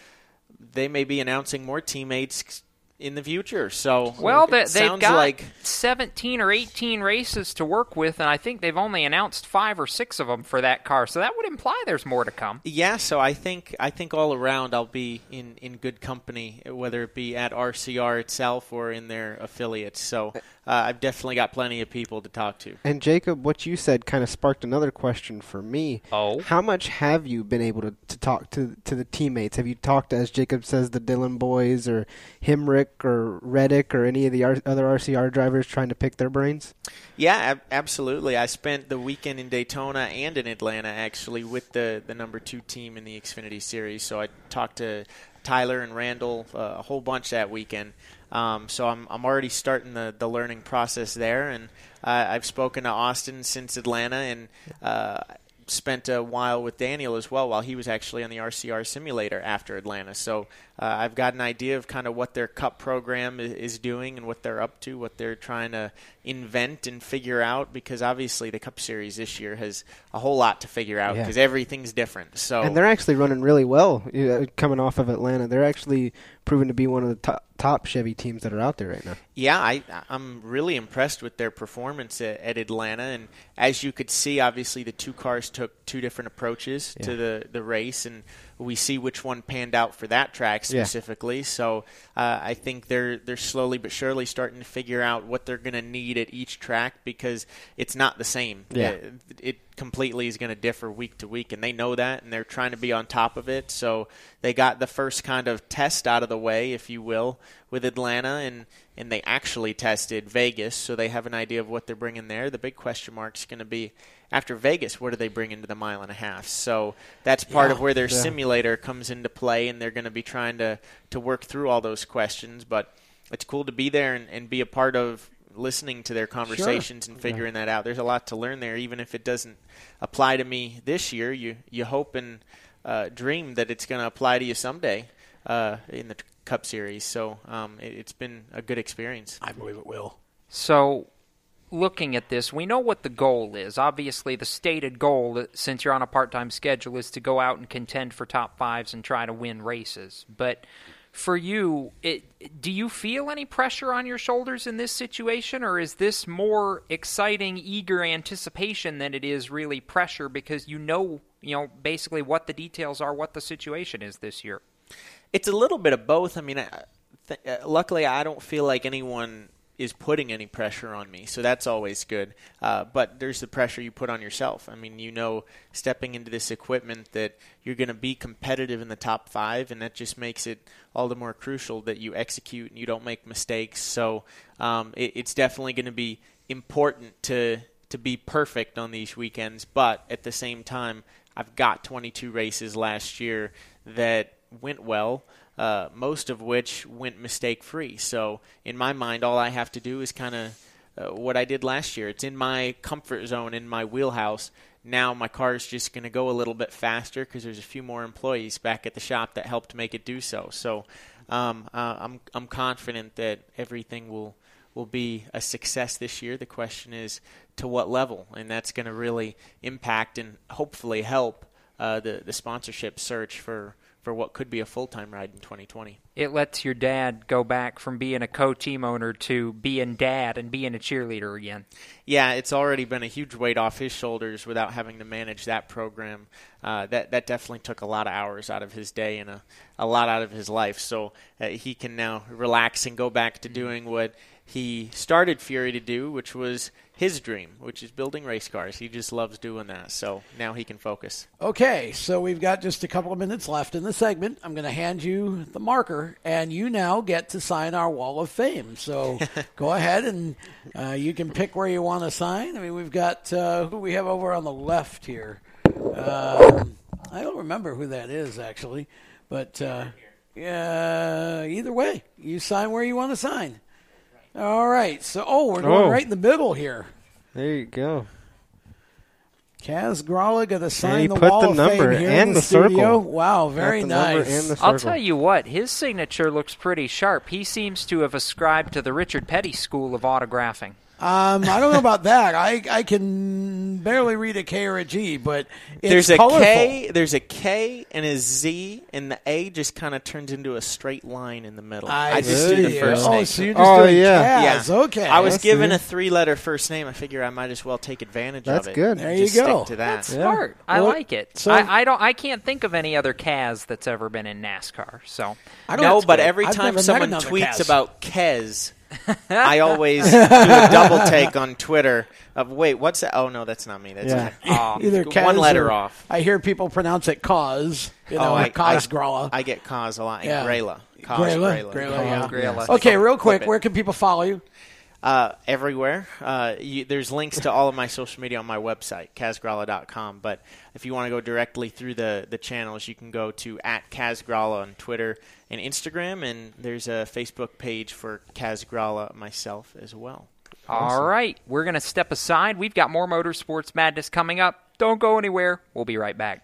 they may be announcing more teammates in the future. So Well, it they, they've sounds got like 17 or 18 races to work with, and I think they've only announced five or six of them for that car. So that would imply there's more to come. yeah. So I think I think all around I'll be in, in good company, whether it be at RCR itself or in their affiliates. So uh, I've definitely got plenty of people to talk to. And Jacob, what you said kind of sparked another question for me. Oh. How much have you been able to, to talk to to the teammates? Have you talked, as Jacob says, the Dillon boys or Hemric or Reddick or any of the R- other RCR drivers trying to pick their brains? Yeah, ab- absolutely. I spent the weekend in Daytona and in Atlanta actually with the, the number two team in the Xfinity Series. So I talked to Tyler and Randall uh, a whole bunch that weekend. Um, so I'm I'm already starting the, the learning process there, and uh, I've spoken to Austin since Atlanta, and uh, spent a while with Daniel as well while he was actually on the RCR simulator after Atlanta. So uh, I've got an idea of kind of what their Cup program is doing and what they're up to, what they're trying to invent and figure out. Because obviously the Cup Series this year has a whole lot to figure out Yeah. because everything's different. So And they're actually running really well uh, coming off of Atlanta. They're actually proven to be one of the top, top Chevy teams that are out there right now. Yeah, I, I'm really impressed with their performance at, at Atlanta, and as you could see, obviously the two cars took two different approaches to the, the race, and we see which one panned out for that track Yeah. specifically. So uh, I think they're they're slowly but surely starting to figure out what they're going to need at each track because it's not the same. Yeah. Uh, it completely is going to differ week to week, and they know that, and they're trying to be on top of it. So they got the first kind of test out of the way, if you will, with Atlanta, and and they actually tested Vegas, so they have an idea of what they're bringing there. The big question mark is going to be after Vegas, what do they bring into the mile and a half? So that's part Yeah. of where their Yeah. simulator comes into play, and they're going to be trying to to work through all those questions. But it's cool to be there and, and be a part of listening to their conversations and figuring that out. There's a lot to learn there, even if it doesn't apply to me this year. You you hope and uh, dream that it's going to apply to you someday uh, in the Cup Series. So um, it, it's been a good experience. I believe it will. So, looking at this, we know what the goal is. Obviously, the stated goal, uh, since you're on a part time schedule, is to go out and contend for top fives and try to win races. But for you, it, do you feel any pressure on your shoulders in this situation, or is this more exciting, eager anticipation than it is really pressure because you know, you know, basically what the details are, what the situation is this year? It's a little bit of both. I mean, I, th- uh, luckily, I don't feel like anyone is putting any pressure on me, so that's always good. Uh, but there's the pressure you put on yourself. I mean, you know, stepping into this equipment that you're going to be competitive in the top five, and that just makes it all the more crucial that you execute and you don't make mistakes. So um, it, it's definitely going to be important to to be perfect on these weekends, but at the same time, I've got 22 races last year that went well, uh, most of which went mistake free. So in my mind, all I have to do is kind of uh, what I did last year. It's in my comfort zone, in my wheelhouse. Now my car is just going to go a little bit faster because there's a few more employees back at the shop that helped make it do so. So um, uh, I'm I'm confident that everything will will be a success this year. The question is to what level, and that's going to really impact and hopefully help uh, the the sponsorship search for for what could be a full time ride in 2020. It lets your dad go back from being a co team owner to being dad and being a cheerleader again. Yeah, it's already been a huge weight off his shoulders without having to manage that program. Uh, that that definitely took a lot of hours out of his day and a, a lot out of his life. So uh, he can now relax and go back to doing what he started Fury to do, which was his dream, which is building race cars. He just loves doing that. So now he can focus. Okay, so we've got just a couple of minutes left in the segment. I'm going to hand you the marker, and you now get to sign our Wall of Fame. So go ahead and uh, you can pick where you want to sign. I mean, we've got uh, who we have over on the left here. Um, I don't remember who that is actually, but uh, yeah, either way, you sign where you want to sign. All right, so oh, we're going Oh. right in the middle here. There you go. Kaz Grala of the sign he the put Wall the of number Fame here and in the, the circle. studio. Wow, very the nice. and the I'll tell you what, his signature looks pretty sharp. He seems to have ascribed to the Richard Petty school of autographing. Um, I don't know about that. I I can barely read a K or a G, but it's there's a colorful. K, there's a K and a Z, and the A just kind of turns into a straight line in the middle. I just see. do the first Oh, name. so you're just Oh, doing yeah. Kaz. Yeah. Okay. I was I given see. a three-letter first name. I figure I might as well take advantage That's of it. That's good. There you go. Stick to that. That's smart. I Well, like it. so- I, I don't. I can't think of any other Kaz that's ever been in NASCAR. So I don't no, but every time someone tweets Kaz. about Kez, I always do a double take on Twitter of wait, what's that? Oh no, that's not me. That's Yeah. Aw. Ah, Either one Kaz letter or- off. I hear people pronounce it cause. You know, oh, I, cause I, Grala. I get cause a lot. Yeah. Grayla. Cause Grayla, Grayla. Grayla, yeah. Grayla. Okay, real quick, where can people follow you? Uh, everywhere. Uh, you, there's links to all of my social media on my website, kazgrala.com. But if you want to go directly through the, the channels, you can go to at kazgrala on Twitter and Instagram, and there's a Facebook page for Kazgrala myself as well. all right, we're gonna step aside. We've got more motorsports madness coming up. Don't go anywhere. We'll be right back.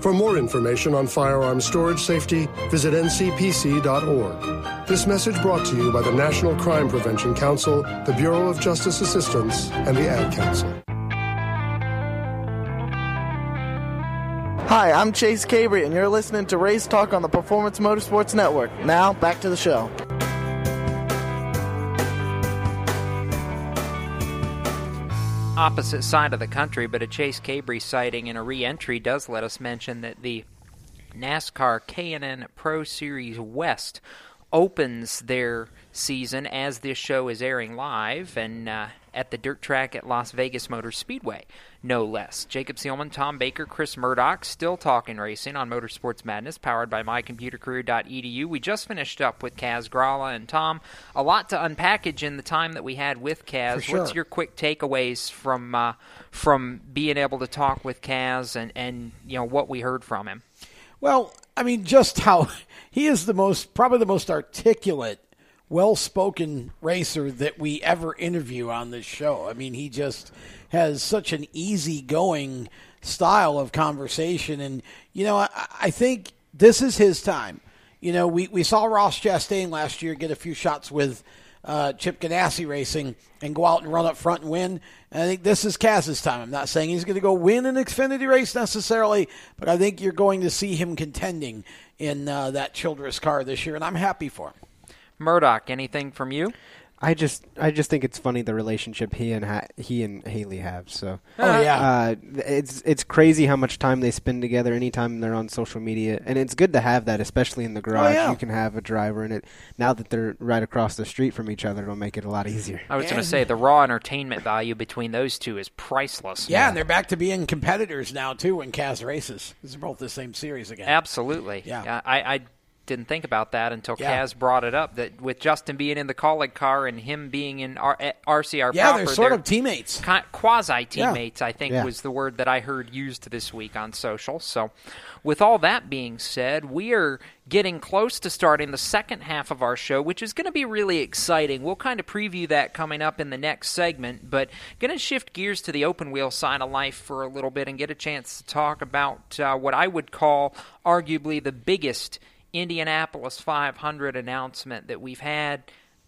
For more information on firearm storage safety, visit ncpc.org. This message brought to you by the National Crime Prevention Council, the Bureau of Justice Assistance, and the Ad Council. Hi, I'm Chase Cabre, and you're listening to Race Talk on the Performance Motorsports Network. Now, back to the show. Opposite side of the country, but a Chase Cabre sighting and a re-entry does let us mention that the NASCAR K&N Pro Series West opens their season as this show is airing live and uh, at the dirt track at Las Vegas Motor Speedway, no less. Jacob Seelman, Tom Baker, Chris Murdock, still talking racing on Motorsports Madness, powered by mycomputercareer.edu. We just finished up with Kaz Grala and Tom. A lot to unpackage in the time that we had with Kaz. Sure. What's your quick takeaways from uh, from being able to talk with Kaz and, and you know what we heard from him? Well, I mean, just how he is the most, probably the most articulate, well spoken racer that we ever interview on this show. I mean, he just has such an easygoing style of conversation. And, you know, I, I think this is his time. You know, we, we saw Ross Chastain last year get a few shots with uh, Chip Ganassi Racing and go out and run up front and win. And I think this is Kaz's time. I'm not saying he's going to go win an Xfinity race necessarily, but I think you're going to see him contending in uh, that Childress car this year, and I'm happy for him. Murdock, anything from you? I just I just think it's funny the relationship he and ha- he and Haley have. So Oh, yeah. uh, it's it's crazy how much time they spend together anytime they're on social media, and it's good to have that, especially in the garage. yeah. You can have a driver in it. Now that they're right across the street from each other, it'll make it a lot easier. I was going to say the raw entertainment value between those two is priceless. Yeah, and they're back to being competitors now, too, when Kaz races. These are both the same series again. Absolutely. Yeah. I, I didn't think about that until Yeah. Kaz brought it up that with Justin being in the Kaulig car and him being in R- eh, RCR Yeah, proper, they're sort of teammates. Quasi teammates, I think Yeah. was the word that I heard used this week on social. So, with all that being said, we are getting close to starting the second half of our show, which is going to be really exciting. We'll kind of preview that coming up in the next segment, but going to shift gears to the open wheel side of life for a little bit and get a chance to talk about uh, what I would call arguably the biggest Indianapolis 500 announcement that we've had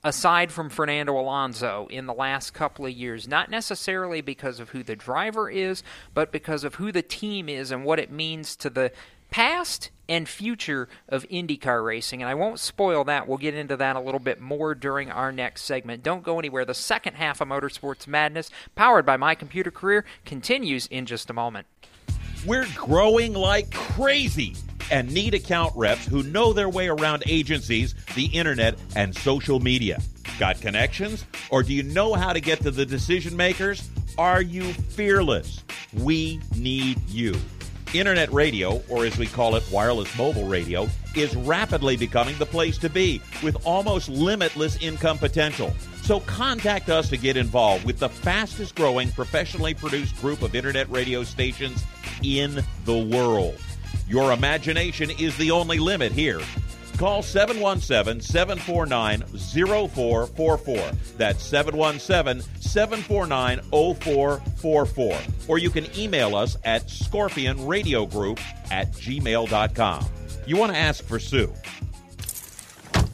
aside from Fernando Alonso in the last couple of years, not necessarily because of who the driver is, but because of who the team is and what it means to the past and future of IndyCar racing. And I won't spoil that. We'll get into that a little bit more during our next segment. Don't go anywhere. The second half of Motorsports Madness, powered by My Computer Career, continues in just a moment. We're growing like crazy and need account reps who know their way around agencies, the internet, and social media. Got connections? Or do you know how to get to the decision makers? Are you fearless? We need you. Internet radio, or as we call it, wireless mobile radio, is rapidly becoming the place to be with almost limitless income potential. So contact us to get involved with the fastest growing professionally produced group of internet radio stations in the world. Your imagination is the only limit here. Call 717 749 0444. That's 717 749 0444. Or you can email us at scorpionradiogroup at gmail.com. You want to ask for Sue.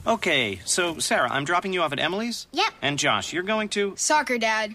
Okay, so Sarah, I'm dropping you off at Emily's? Yep. And Josh, you're going to? Soccer, Dad.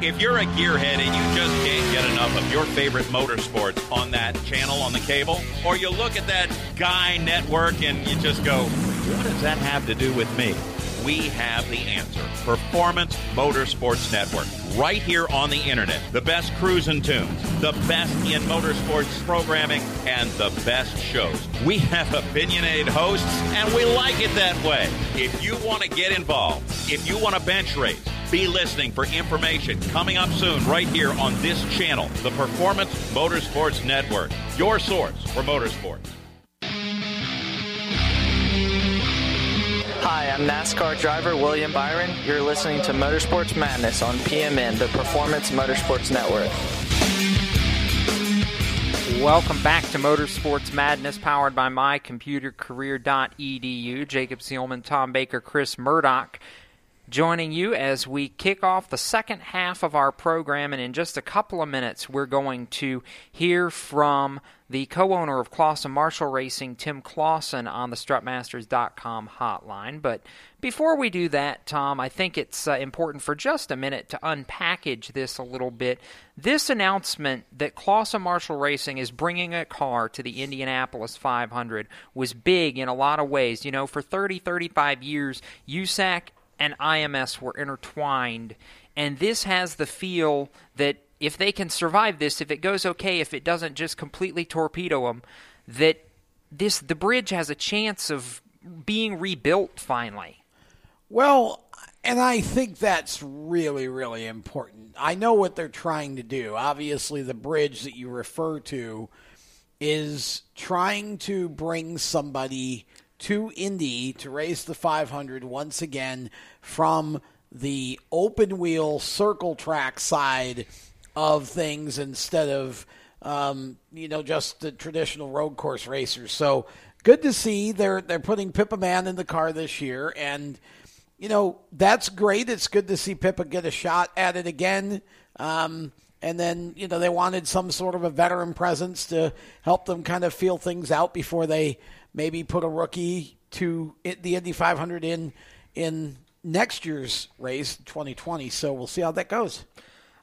If you're a gearhead and you just can't get enough of your favorite motorsports on that channel on the cable, or you look at that Guy network and you just go, what does that have to do with me? We have the answer. Performance Motorsports Network. Right here on the internet. The best cruise and tunes, the best in motorsports programming, and the best shows. We have opinionated hosts, and we like it that way. If you want to get involved, if you want to bench race, be listening for information coming up soon right here on this channel, the Performance Motorsports Network, your source for motorsports. Hi, I'm NASCAR driver William Byron. You're listening to Motorsports Madness on PMN, the Performance Motorsports Network. Welcome back to Motorsports Madness, powered by mycomputercareer.edu. Jacob Seelman, Tom Baker, Chris Murdock joining you as we kick off the second half of our program. And in just a couple of minutes, we're going to hear from the co owner of Clauson Marshall Racing, Tim Clauson, on the strutmasters.com hotline. But before we do that, Tom, I think it's uh, important for just a minute to unpackage this a little bit. This announcement that Clauson Marshall Racing is bringing a car to the Indianapolis 500 was big in a lot of ways. You know, for 30, 35 years, USAC and IMS were intertwined. And this has the feel that if they can survive this, if it goes okay, if it doesn't just completely torpedo them, that this the bridge has a chance of being rebuilt finally. Well, and I think that's really, really important. I know what they're trying to do. Obviously, the bridge that you refer to is trying to bring somebody to Indy to race the 500 once again from the open wheel circle track side of things instead of um, you know just the traditional road course racers. So good to see they're they're putting Pippa Mann in the car this year, and you know that's great. It's good to see Pippa get a shot at it again. Um, and then you know they wanted some sort of a veteran presence to help them kind of feel things out before they maybe put a rookie to the Indy 500 in in next year's race 2020 so we'll see how that goes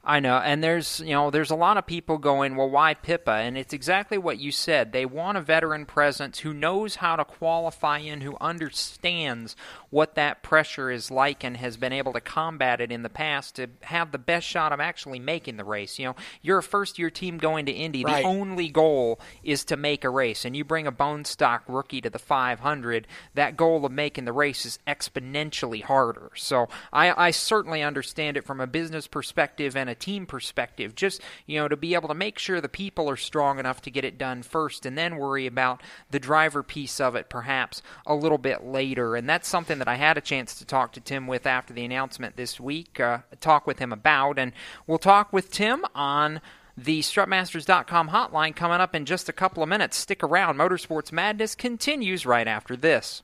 I know, and there's you know there's a lot of people going, well, why Pippa? And it's exactly what you said. They want a veteran presence who knows how to qualify in, who understands what that pressure is like, and has been able to combat it in the past to have the best shot of actually making the race. You know, you're a first year team going to Indy. Right. The only goal is to make a race, and you bring a bone stock rookie to the 500. That goal of making the race is exponentially harder. So I, I certainly understand it from a business perspective and a team perspective. Just, you know, to be able to make sure the people are strong enough to get it done first and then worry about the driver piece of it perhaps a little bit later. And that's something that I had a chance to talk to Tim with after the announcement this week, uh, talk with him about. And we'll talk with Tim on the strutmasters.com hotline coming up in just a couple of minutes. Stick around. Motorsports Madness continues right after this.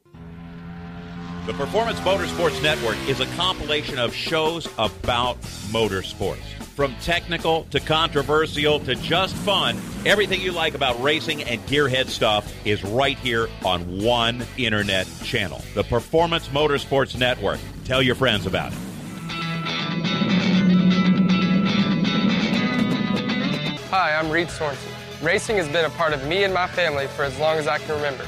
The Performance Motorsports Network is a compilation of shows about motorsports. From technical to controversial to just fun, everything you like about racing and gearhead stuff is right here on one internet channel. The Performance Motorsports Network. Tell your friends about it. Hi, I'm Reed Sorenson. Racing has been a part of me and my family for as long as I can remember.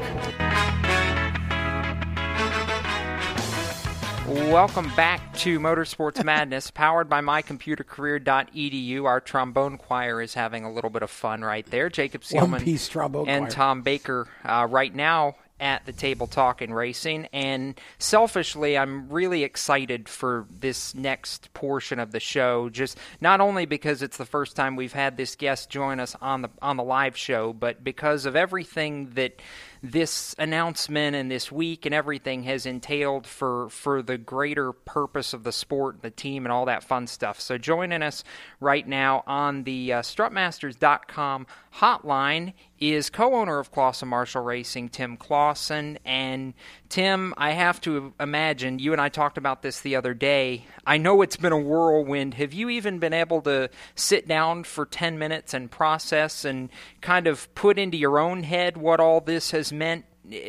Welcome back to Motorsports Madness, powered by mycomputercareer.edu. Our trombone choir is having a little bit of fun right there. Jacob Seelman and choir. Tom Baker uh, right now at the table talking racing. And selfishly, I'm really excited for this next portion of the show. Just not only because it's the first time we've had this guest join us on the on the live show, but because of everything that this announcement and this week and everything has entailed for for the greater purpose of the sport, the team, and all that fun stuff. So joining us right now on the uh, Strutmasters.com hotline is co-owner of Clauson Marshall Racing, Tim Clauson. And Tim, I have to imagine you and I talked about this the other day. I know it's been a whirlwind. Have you even been able to sit down for 10 minutes and process and kind of put into your own head what all this has meant,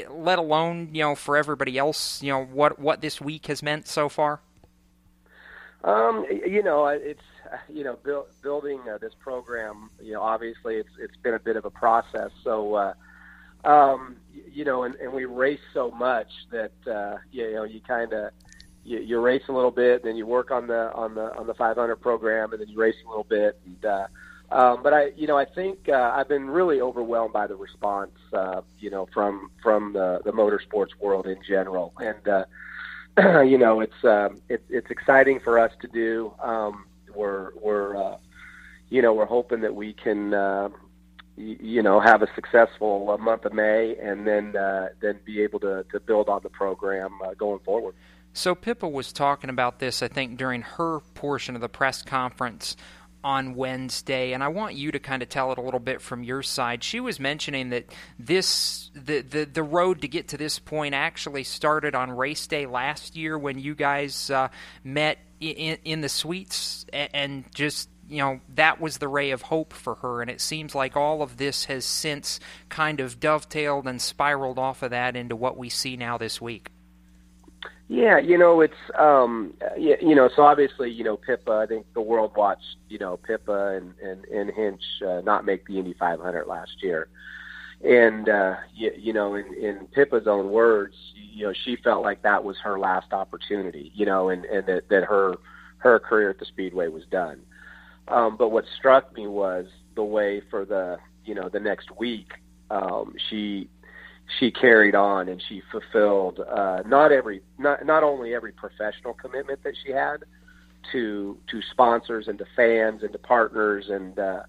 let alone, you know, for everybody else, you know, what what this week has meant so far? Um, you know, it's you know, build, building uh, this program. You know, obviously it's it's been a bit of a process. So, uh, um, you know, and, and we race so much that uh, you know you kind of you, you race a little bit, then you work on the on the on the 500 program, and then you race a little bit. And, uh, um, but I, you know, I think uh, I've been really overwhelmed by the response, uh, you know, from from the the motorsports world in general, and uh, you know, it's um, it's it's exciting for us to do. Um, we're we're uh, you know we're hoping that we can uh, y- you know have a successful uh, month of May and then uh, then be able to to build on the program uh, going forward. So Pippa was talking about this, I think, during her portion of the press conference on Wednesday, and I want you to kind of tell it a little bit from your side. She was mentioning that this the the, the road to get to this point actually started on race day last year when you guys uh, met in, in the suites and, just you know that was the ray of hope for her and it seems like all of this has since kind of dovetailed and spiraled off of that into what we see now this week Yeah, you know, it's um, you, you know, so obviously, you know, Pippa. I think the world watched, you know, Pippa and and, and Hinch uh, not make the Indy 500 last year, and uh, you, you know, in, in Pippa's own words, you know, she felt like that was her last opportunity, you know, and, and that, that her her career at the Speedway was done. Um, but what struck me was the way for the you know the next week um, she she carried on and she fulfilled uh, not every not not only every professional commitment that she had to to sponsors and to fans and to partners and uh,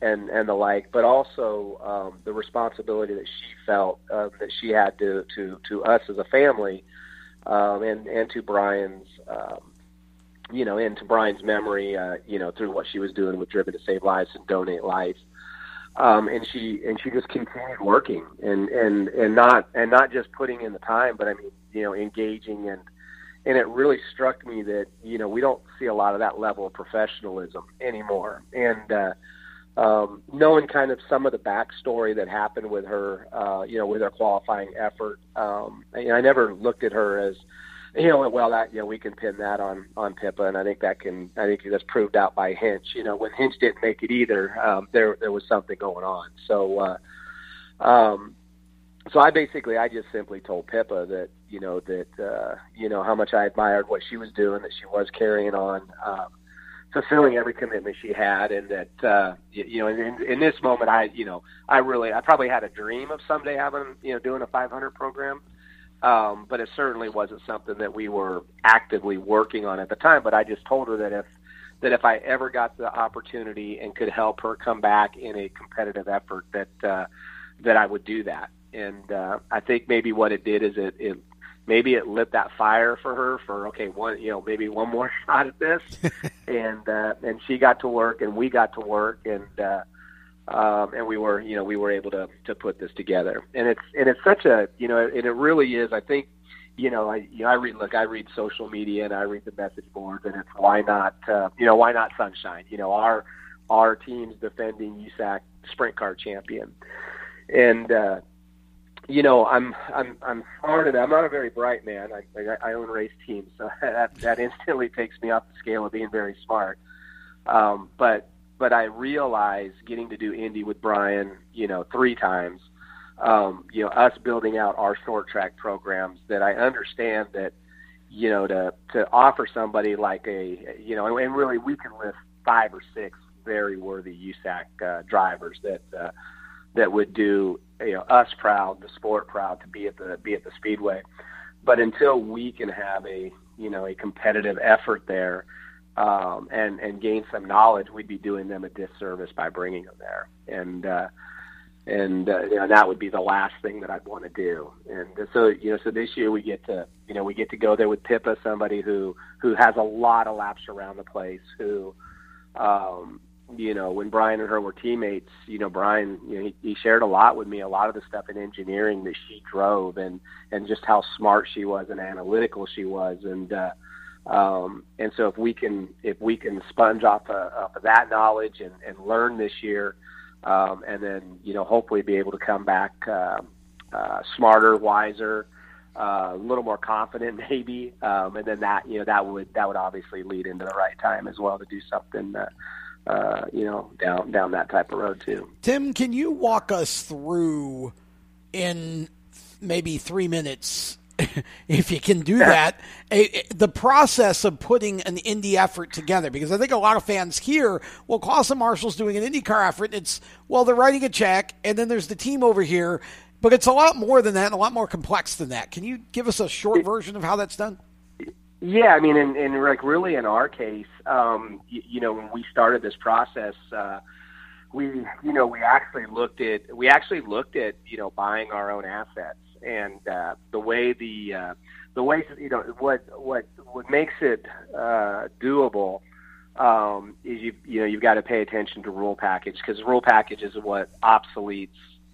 and and the like, but also um, the responsibility that she felt uh, that she had to to to us as a family um, and and to Brian's um, you know and to Brian's memory uh, you know through what she was doing with Driven to Save Lives and Donate Life. Um, and she and she just continued working and and and not and not just putting in the time, but I mean you know engaging and and it really struck me that you know we don't see a lot of that level of professionalism anymore, and uh, um, knowing kind of some of the backstory that happened with her, uh, you know, with her qualifying effort, um, I, I never looked at her as you know, well, that you know, we can pin that on on Pippa, and I think that can, I think that's proved out by Hinch. You know, when Hinch didn't make it either, um, there there was something going on. So, uh, um, so I basically, I just simply told Pippa that you know that uh, you know how much I admired what she was doing, that she was carrying on, um, fulfilling every commitment she had, and that uh, you, you know, in, in this moment, I you know, I really, I probably had a dream of someday having you know doing a 500 program um, but it certainly wasn't something that we were actively working on at the time. But I just told her that if that if I ever got the opportunity and could help her come back in a competitive effort, that uh, that I would do that. And uh, I think maybe what it did is it, it maybe it lit that fire for her for okay one you know maybe one more shot at this, and uh, and she got to work and we got to work and. Uh, um, and we were, you know, we were able to to put this together. And it's and it's such a, you know, and it really is. I think, you know, I you know, I read look, I read social media and I read the message boards, and it's why not, uh, you know, why not sunshine? You know, our our team's defending USAC sprint car champion, and. uh you know, I'm I'm I'm smart I'm not a very bright man. I I, I own race teams, so that that instantly takes me off the scale of being very smart. Um, but but I realize getting to do Indy with Brian, you know, three times, um, you know, us building out our short track programs that I understand that, you know, to to offer somebody like a, you know, and, and really we can list five or six very worthy USAC uh, drivers that uh, that would do you know us proud, the sport proud to be at the be at the speedway. But until we can have a you know a competitive effort there, um, and and gain some knowledge, we'd be doing them a disservice by bringing them there. And uh, and uh, you know that would be the last thing that I'd want to do. And so you know, so this year we get to you know we get to go there with Pippa, somebody who who has a lot of laps around the place. Who, um, you know, when Brian and her were teammates, you know, Brian, you know, he, he shared a lot with me, a lot of the stuff in engineering that she drove, and and just how smart she was and analytical she was, and. uh um, and so if we can if we can sponge off, uh, off of that knowledge and, and learn this year, um, and then you know hopefully be able to come back uh, uh, smarter, wiser, uh, a little more confident maybe, um, and then that you know that would that would obviously lead into the right time as well to do something. Uh, uh, you know, down down that type of road too. Tim, can you walk us through in maybe three minutes if you can do that, a, a, the process of putting an Indy effort together. Because I think a lot of fans here, will call Clauson Marshall's doing an IndyCar effort. It's, well, they're writing a check, and then there's the team over here. But it's a lot more than that and a lot more complex than that. Can you give us a short version of how that's done? Yeah, I mean, in, in like really in our case, um, you, you know, when we started this process, uh, we, you know, we actually looked at we actually looked at you know buying our own assets and uh, the way the uh, the way you know what what what makes it uh, doable um, is you you know you've got to pay attention to rule package because rule package is what obsoletes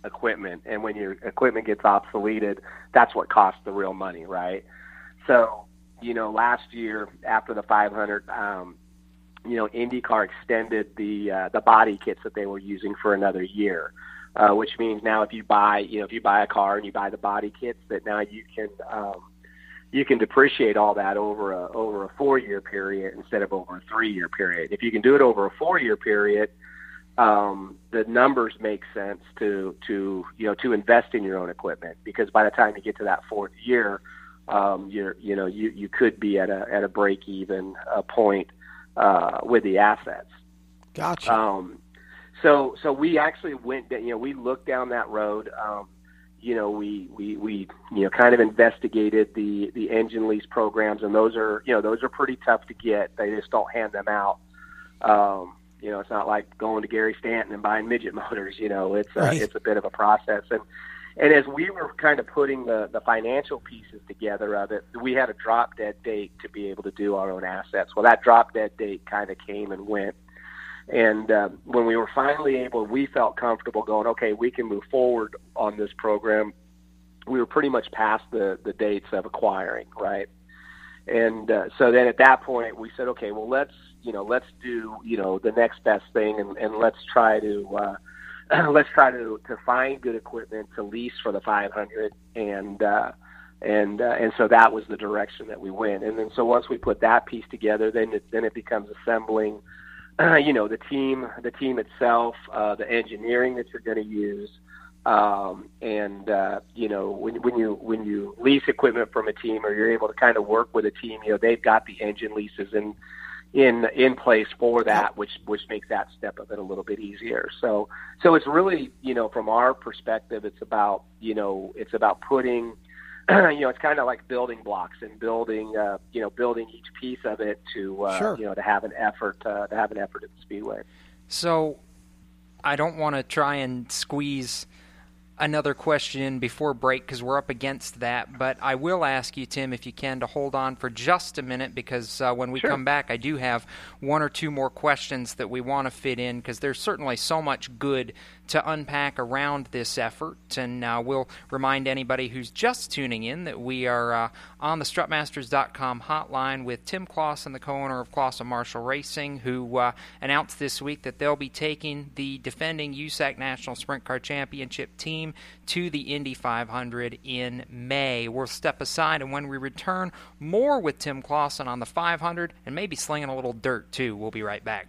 equipment, and when your equipment gets obsoleted, that's what costs the real money, right? So you know last year after the 500. Um, you know, IndyCar extended the uh, the body kits that they were using for another year uh, which means now if you buy, you know, if you buy a car and you buy the body kits, that now you can um, you can depreciate all that over a over a four year period instead of over a three year period. If you can do it over a four year period, um, the numbers make sense to to you know to invest in your own equipment because by the time you get to that fourth year, um, you're you know you you could be at a at a break even uh, point uh, with the assets. Gotcha. Um, so so we actually went you know we looked down that road. Um, you know we we we you know kind of investigated the the engine lease programs and those are you know those are pretty tough to get. They just don't hand them out. Um, you know, it's not like going to Gary Stanton and buying midget motors. You know, it's a, Right. it's a bit of a process. And and as we were kind of putting the the financial pieces together of it, we had a drop dead date to be able to do our own assets. Well, that drop dead date kind of came and went. And um, when we were finally able, we felt comfortable going, okay, we can move forward on this program. We were pretty much past the the dates of acquiring, right? And uh, so then at that point, we said, okay, well, let's you know, let's do you know the next best thing, and, and let's try to uh, let's try to to find good equipment to lease for the 500, and uh, and uh, and so that was the direction that we went. And then so once we put that piece together, then it, then it becomes assembling, uh, you know, the team, the team itself, uh, the engineering that you're going to use. Um, and uh, you know when when you when you lease equipment from a team or you're able to kind of work with a team, you know they've got the engine leases in in in place for that, which which makes that step of it a little bit easier. So so it's really you know from our perspective, it's about you know it's about putting you know it's kind of like building blocks and building uh, you know building each piece of it to uh, Sure. you know to have an effort uh, to have an effort at the speedway. So I don't want to try and squeeze another question before break because we're up against that. But I will ask you, Tim, if you can, to hold on for just a minute because uh, when we Sure. come back, I do have one or two more questions that we want to fit in because there's certainly so much good to unpack around this effort. And uh, we'll remind anybody who's just tuning in that we are uh, on the strutmasters.com hotline with Tim Clauson, the co owner of Clauson Marshall Racing, who uh, announced this week that they'll be taking the defending USAC National Sprint Car Championship team to the Indy 500 in May. We'll step aside, and when we return, more with Tim Clauson on the 500 and maybe slinging a little dirt too. We'll be right back.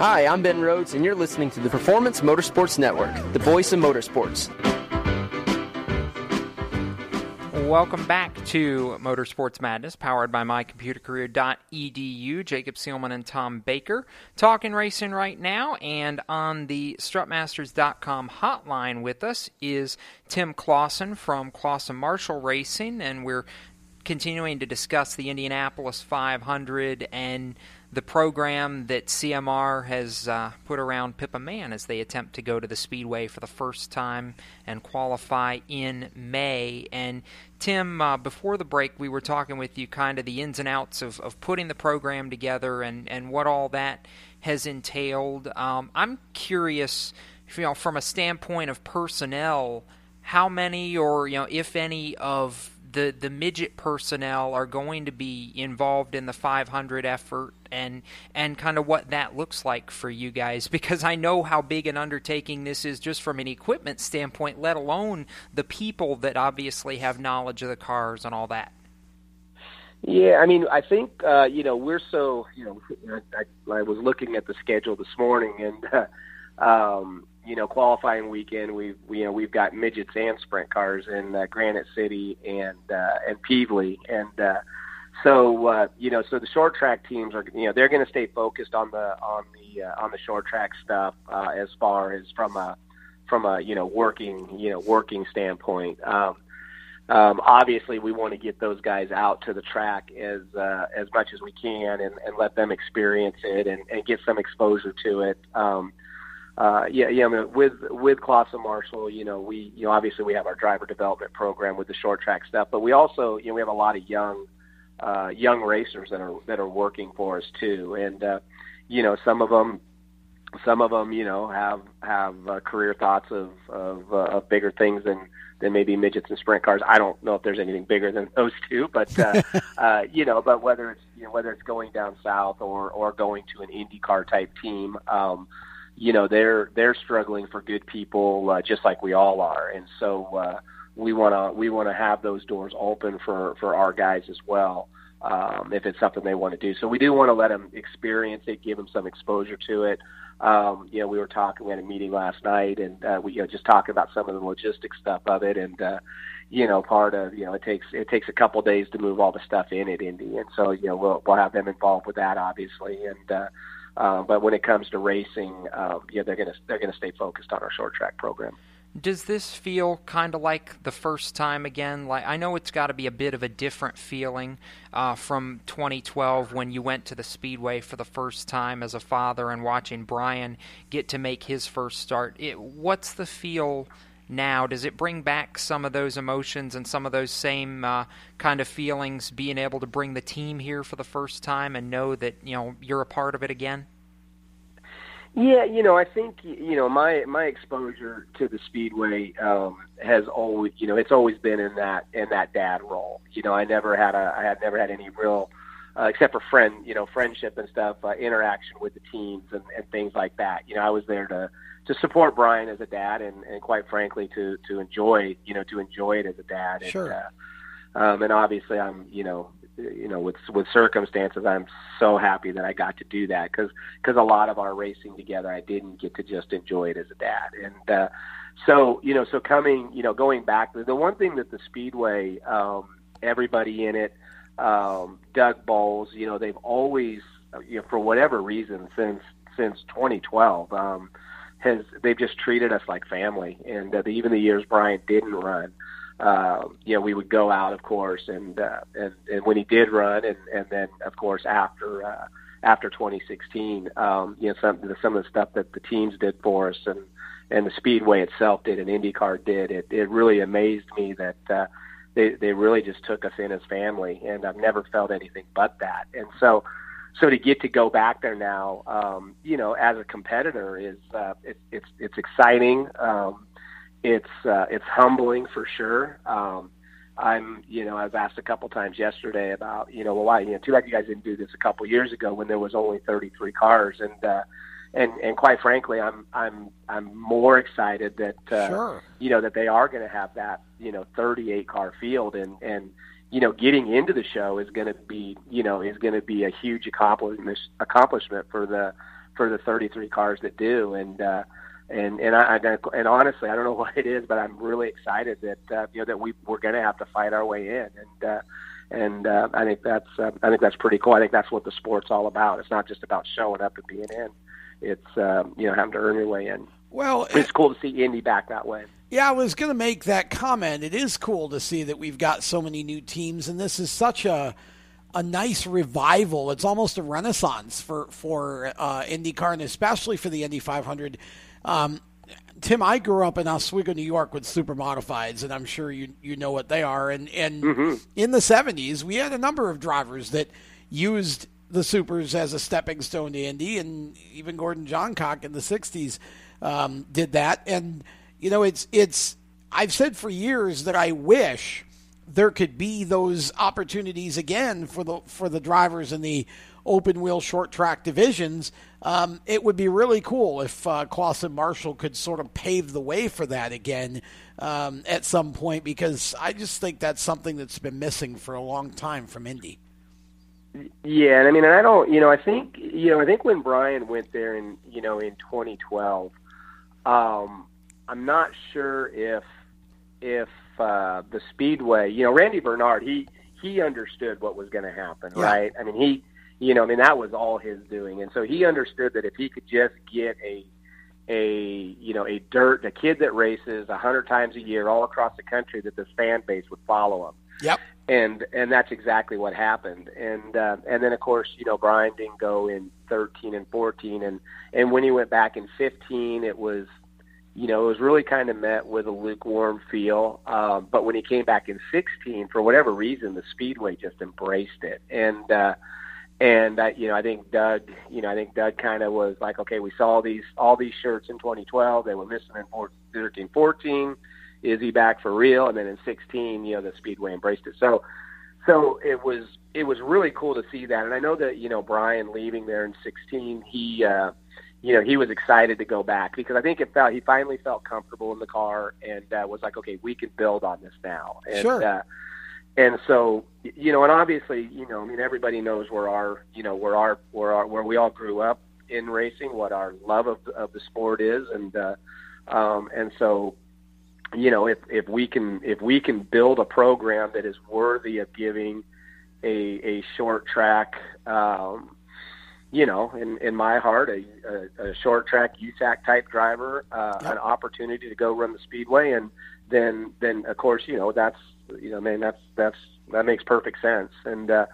Hi, I'm Ben Rhodes, and you're listening to the Performance Motorsports Network, the voice of motorsports. Welcome back to Motorsports Madness, powered by mycomputercareer.edu. Jacob Seelman and Tom Baker talking racing right now, and on the Strutmasters.com hotline with us is Tim Clauson from Clauson Marshall Racing, and we're continuing to discuss the Indianapolis 500 and the program that CMR has uh, put around Pippa Mann as they attempt to go to the Speedway for the first time and qualify in May. And Tim, uh, before the break, we were talking with you kind of the ins and outs of, of putting the program together and, and what all that has entailed. Um, I'm curious, you know, from a standpoint of personnel, how many or you know, if any of the the midget personnel are going to be involved in the 500 effort and and kind of what that looks like for you guys. Because I know how big an undertaking this is just from an equipment standpoint let alone the people that obviously have knowledge of the cars and all that. Yeah, I mean, I think uh, you know we're so you know I, I was looking at the schedule this morning, and uh, um, you know qualifying weekend we've we, you know we've got midgets and sprint cars in uh, Granite City and uh, and Pevely, and uh, so uh, you know so the short track teams are you know they're going to stay focused on the on the uh, on the short track stuff uh, as far as from a from a you know working you know working standpoint. Um, um, obviously, we want to get those guys out to the track as uh, as much as we can and, and let them experience it and, and get some exposure to it. Um, uh, yeah, yeah. I mean, with with Clauson Marshall, you know, we you know obviously we have our driver development program with the short track stuff, but we also you know we have a lot of young uh, young racers that are that are working for us too, and uh, you know some of them some of them you know have have uh, career thoughts of of, uh, of bigger things than than maybe midgets and sprint cars. I don't know if there's anything bigger than those two, but uh, uh, you know, but whether it's you know whether it's going down south or or going to an IndyCar type team, um, you know, they're they're struggling for good people uh, just like we all are, and so uh, we want to we want to have those doors open for for our guys as well. Um, if it's something they want to do, so we do want to let them experience it, give them some exposure to it. Um, you know, we were talking at a meeting last night, and uh, we you know just talking about some of the logistics stuff of it, and uh, you know, part of you know it takes it takes a couple days to move all the stuff in at Indy, and so you know we'll we'll have them involved with that obviously, and uh, uh, but when it comes to racing, uh, yeah, they're gonna they're gonna stay focused on our short track program. Does this feel kind of like the first time again? Like I know it's got to be a bit of a different feeling uh, from 2012 when you went to the speedway for the first time as a father and watching Brian get to make his first start. It, what's the feel now? Does it bring back some of those emotions and some of those same uh, kind of feelings? Being able to bring the team here for the first time and know that you know you're a part of it again. Yeah, you know, I think you know my my exposure to the speedway um, has always, you know, it's always been in that in that dad role. You know, I never had a I had never had any real, uh, except for friend, you know, friendship and stuff, uh, interaction with the teams and, and things like that. You know, I was there to to support Brian as a dad and and quite frankly to to enjoy, you know, to enjoy it as a dad. Sure. And, uh, um, and obviously, I'm, you know, you know with with circumstances i'm so happy that i got to do that because because a lot of our racing together i didn't get to just enjoy it as a dad and uh so you know so coming you know going back the one thing that the speedway um everybody in it um doug boles you know they've always you know for whatever reason since since 2012 um has they've just treated us like family and uh, the, even the years brian didn't run uh, you know, we would go out, of course, and uh, and and when he did run, and and then of course after uh, after 2016. Um, you know, some some of the stuff that the teams did for us and and the Speedway itself did and IndyCar did. It it really amazed me that uh, they they really just took us in as family, and I've never felt anything but that. And so. So to get to go back there now, um, you know, as a competitor is uh, it, it's it's exciting. Um, it's uh, it's humbling for sure. Um, I'm, you know, I was asked a couple times yesterday about, you know, well, why, you know, too bad you guys didn't do this a couple years ago when there was only 33 cars, and uh, and and quite frankly, I'm I'm I'm more excited that uh, Sure. you know that they are going to have that, you know, 38 car field, and and you know, getting into the show is going to be, you know, is going to be a huge accomplishment accomplishment for the for the 33 cars that do, and. uh and and I, I and honestly, I don't know what it is, but I'm really excited that uh, you know that we we're going to have to fight our way in, and uh, and uh, I think that's uh, I think that's pretty cool. I think that's what the sport's all about. It's not just about showing up and being in. It's um, you know having to earn your way in. Well, it's cool to see Indy back that way. Yeah, I was going to make that comment. It is cool to see that we've got so many new teams, and this is such a a nice revival. It's almost a renaissance for for uh, IndyCar, and especially for the Indy 500. Um, Tim, I grew up in Oswego, New York, with super modifieds, and I'm sure you you know what they are. And and Mhm. in the 70s, we had a number of drivers that used the supers as a stepping stone to Indy, and even Gordon Johncock in the 60s um, did that. And you know, it's it's I've said for years that I wish there could be those opportunities again for the for the drivers in the open wheel short track divisions. Um, it would be really cool if uh, Clauson Marshall could sort of pave the way for that again um, at some point because I just think that's something that's been missing for a long time from Indy. Yeah, and I mean, and I don't, you know, I think, you know, I think when Brian went there in, you know, in 2012, um, I'm not sure if, if uh, the Speedway, you know, Randy Bernard, he he understood what was going to happen, Yeah. right? I mean, he, you know, I mean, that was all his doing, and so he understood that if he could just get a a you know a dirt a kid that races a hundred times a year all across the country that this fan base would follow him Yep. And and that's exactly what happened and uh, and then of course you know Brian didn't go in 13 and 14 and and when he went back in 15 it was you know it was really kind of met with a lukewarm feel um, but when he came back in 16 for whatever reason the speedway just embraced it and uh, and I, you know, I think Doug, you know, I think Doug kind of was like, okay, we saw all these all these shirts in 2012. They were missing in 14, 13, 14. Is he back for real? And then in 16, you know, the Speedway embraced it. So, so it was it was really cool to see that. And I know that you know Brian leaving there in 16, he, uh, you know, he was excited to go back because I think it felt he finally felt comfortable in the car and uh, was like, okay, we can build on this now. And, Sure. Uh, and so you know and obviously you know i mean everybody knows where our you know where our where our where we all grew up in racing what our love of the, of the sport is and uh um and so you know if if we can if we can build a program that is worthy of giving a a short track um you know, in in my heart, a, a, a short track USAC type driver, uh, an opportunity to go run the speedway, and then then of course you know that's you know man that's that's that makes perfect sense. And uh,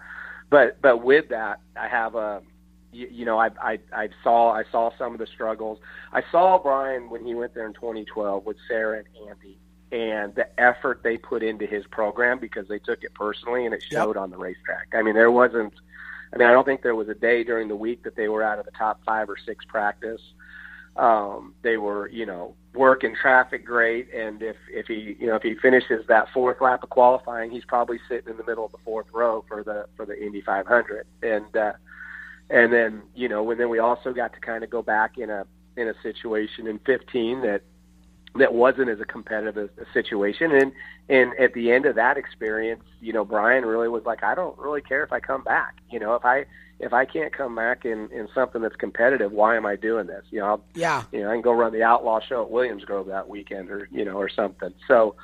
but but with that, I have a you, you know I I I saw I saw some of the struggles. I saw Brian when he went there in 2012 with Sarah and Andy. And the effort they put into his program because they took it personally and it showed on the racetrack. I mean, there wasn't I mean, I don't think there was a day during the week that they were out of the top five or six practice. Um, they were, you know, working traffic great, and if if he, you know, if he finishes that fourth lap of qualifying, he's probably sitting in the middle of the fourth row for the for the Indy 500. And uh, and then, you know, and then we also got to kind of go back in a in a situation in 15 that that wasn't as a competitive a, a situation. And and at the end of that experience, you know, Brian really was like, I don't really care if I come back. You know, if I if I can't come back in in something that's competitive, why am I doing this? You know, I'll, Yeah. you know, I can go run the outlaw show at Williams Grove that weekend, or you know, or something. So,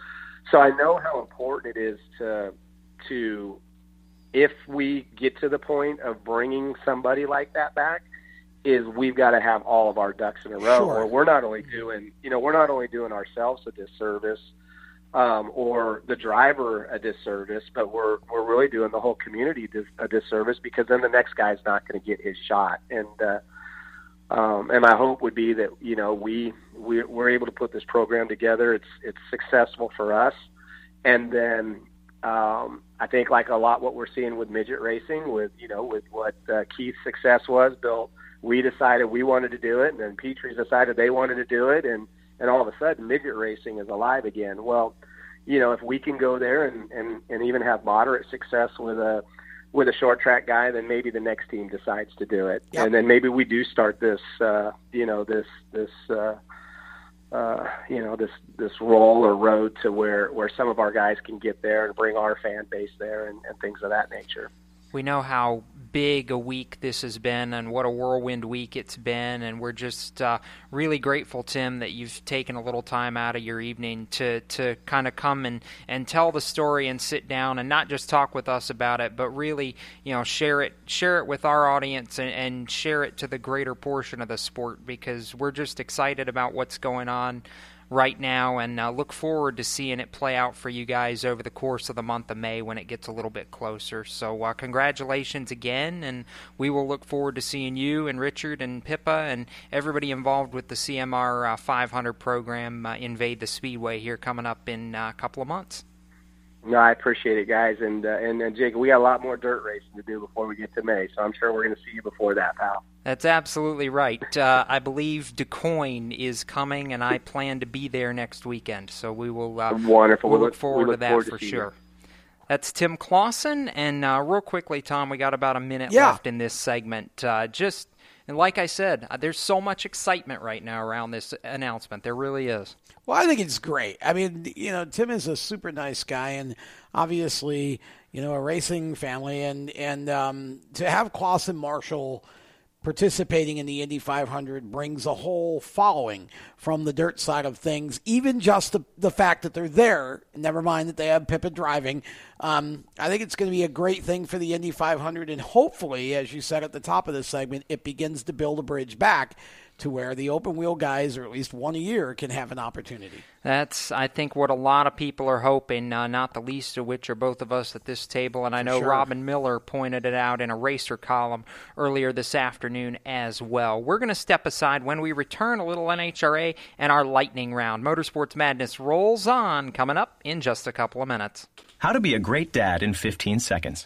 so I know how important it is to to if we get to the point of bringing somebody like that back, is we've got to have all of our ducks in a row, Sure. or we're not only doing, you know, we're not only doing ourselves a disservice, um, or the driver a disservice, but we're we're really doing the whole community dis- a disservice because then the next guy's not going to get his shot. And uh, um, and my hope would be that you know we, we we're able to put this program together. It's it's successful for us, and then um, I think like a lot what we're seeing with midget racing, with you know with what uh, Keith's success was, Bill. We decided we wanted to do it, and then Petrie's decided they wanted to do it, and and all of a sudden midget racing is alive again. Well, you know if we can go there and and, and even have moderate success with a with a short track guy, then maybe the next team decides to do it, Yep. and then maybe we do start this, uh, you know, this this, uh, uh, you know, this this roll or road to where where some of our guys can get there and bring our fan base there and, and things of that nature. We know how big a week this has been and what a whirlwind week it's been, and we're just uh, really grateful, Tim, that you've taken a little time out of your evening to, to kind of come and, and tell the story and sit down and not just talk with us about it, but really, you know, share it share it with our audience and, and share it to the greater portion of the sport because we're just excited about what's going on right now and uh, look forward to seeing it play out for you guys over the course of the month of May when it gets a little bit closer. So, uh, congratulations again, and we will look forward to seeing you and Richard and Pippa and everybody involved with the CMR uh, 500 program uh, invade the Speedway here coming up in uh, a couple of months. No, I appreciate it, guys, and uh, and, and Jake, we got a lot more dirt racing to do before we get to May, so I'm sure we're going to see you before that, pal. That's absolutely right. Uh, I believe DuQuoin is coming, and I plan to be there next weekend. So we will. Uh, Wonderful. We'll We look look- forward we look to that forward for seeing sure. That's Tim Clauson, and uh, real quickly, Tom, we got about a minute Yeah. left in this segment. Uh, just and like I said, uh, there's so much excitement right now around this announcement. There really is. Well, I think it's great. I mean, you know, Tim is a super nice guy, and obviously, you know, a racing family, and and um, to have Clauson Marshall participating in the Indy 500 brings a whole following from the dirt side of things. Even just the, the fact that they're there, never mind that they have Pippa driving. Um, I think it's going to be a great thing for the Indy 500, and hopefully, as you said at the top of this segment, it begins to build a bridge back to where the open wheel guys, or at least one a year, can have an opportunity. That's, I think, what a lot of people are hoping, uh, not the least of which are both of us at this table. And I know sure. Robin Miller pointed it out in a racer column earlier this afternoon as well. We're going to step aside when we return a little NHRA and our lightning round. Motorsports Madness rolls on, coming up in just a couple of minutes. How to be a great dad in 15 seconds.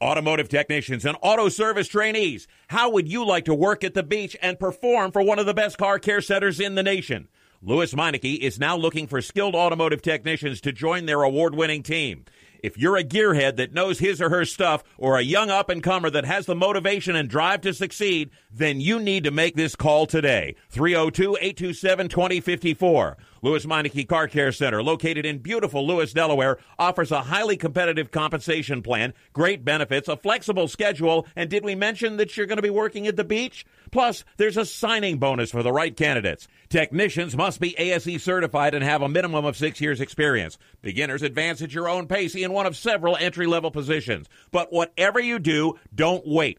Automotive technicians and auto service trainees, how would you like to work at the beach and perform for one of the best car care centers in the nation? Lewes Meineke is now looking for skilled automotive technicians to join their award winning team. If you're a gearhead that knows his or her stuff or a young up and comer that has the motivation and drive to succeed, then you need to make this call today. 302-827-2054. Lewes Meineke Car Care Center, located in beautiful Lewes, Delaware, offers a highly competitive compensation plan, great benefits, a flexible schedule, and did we mention that you're going to be working at the beach? Plus, there's a signing bonus for the right candidates. Technicians must be ASE certified and have a minimum of six years experience. Beginners advance at your own pace in one of several entry level positions. But whatever you do, don't wait.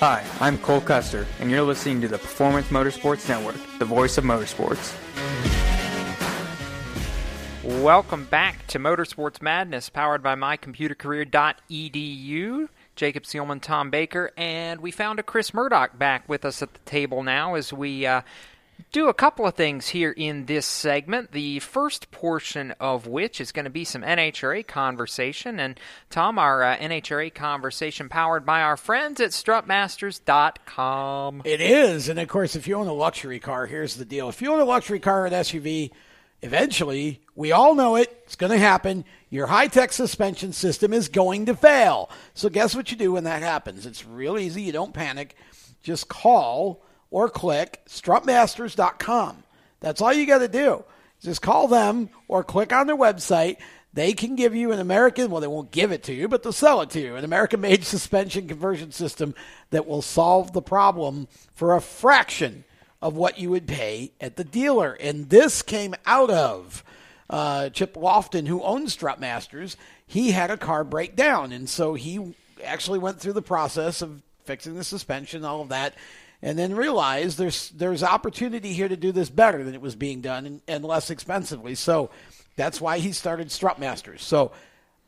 Hi, I'm Cole Custer, and you're listening to the Performance Motorsports Network, the voice of motorsports. Welcome back to Motorsports Madness, powered by mycomputercareer.edu. Jacob Seelman, Tom Baker, and we found a Chris Murdock back with us at the table now as we uh, do a couple of things here in this segment. The first portion of which is going to be some NHRA conversation. And Tom, our uh, NHRA conversation powered by our friends at strutmasters.com. It is. And of course, if you own a luxury car, here's the deal. If you own a luxury car or an SUV, eventually, we all know it, it's going to happen. Your high tech suspension system is going to fail. So, guess what you do when that happens? It's real easy. You don't panic. Just call or click strutmasters.com. That's all you got to do. Just call them or click on their website. They can give you an American, well, they won't give it to you, but they'll sell it to you, an American made suspension conversion system that will solve the problem for a fraction of what you would pay at the dealer. And this came out of uh, Chip Lofton, who owns Strutmasters. He had a car break down, and so he actually went through the process of fixing the suspension, all of that and then realize there's there's opportunity here to do this better than it was being done and, and less expensively. So that's why he started Strutmasters. So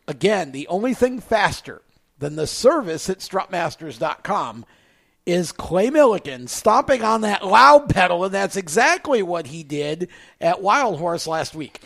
again, the only thing faster than the service at strutmasters.com is Clay Millican stomping on that loud pedal, and that's exactly what he did at Wild Horse last week.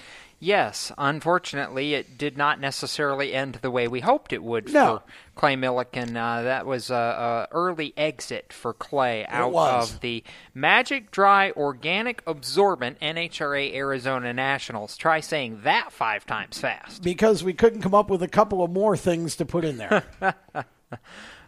Yes, unfortunately, it did not necessarily end the way we hoped it would no. for Clay Millican. Uh, that was a, a, early exit for Clay out of the Magic Dry Organic Absorbent NHRA Arizona Nationals. Try saying that five times fast. Because we couldn't come up with a couple of more things to put in there.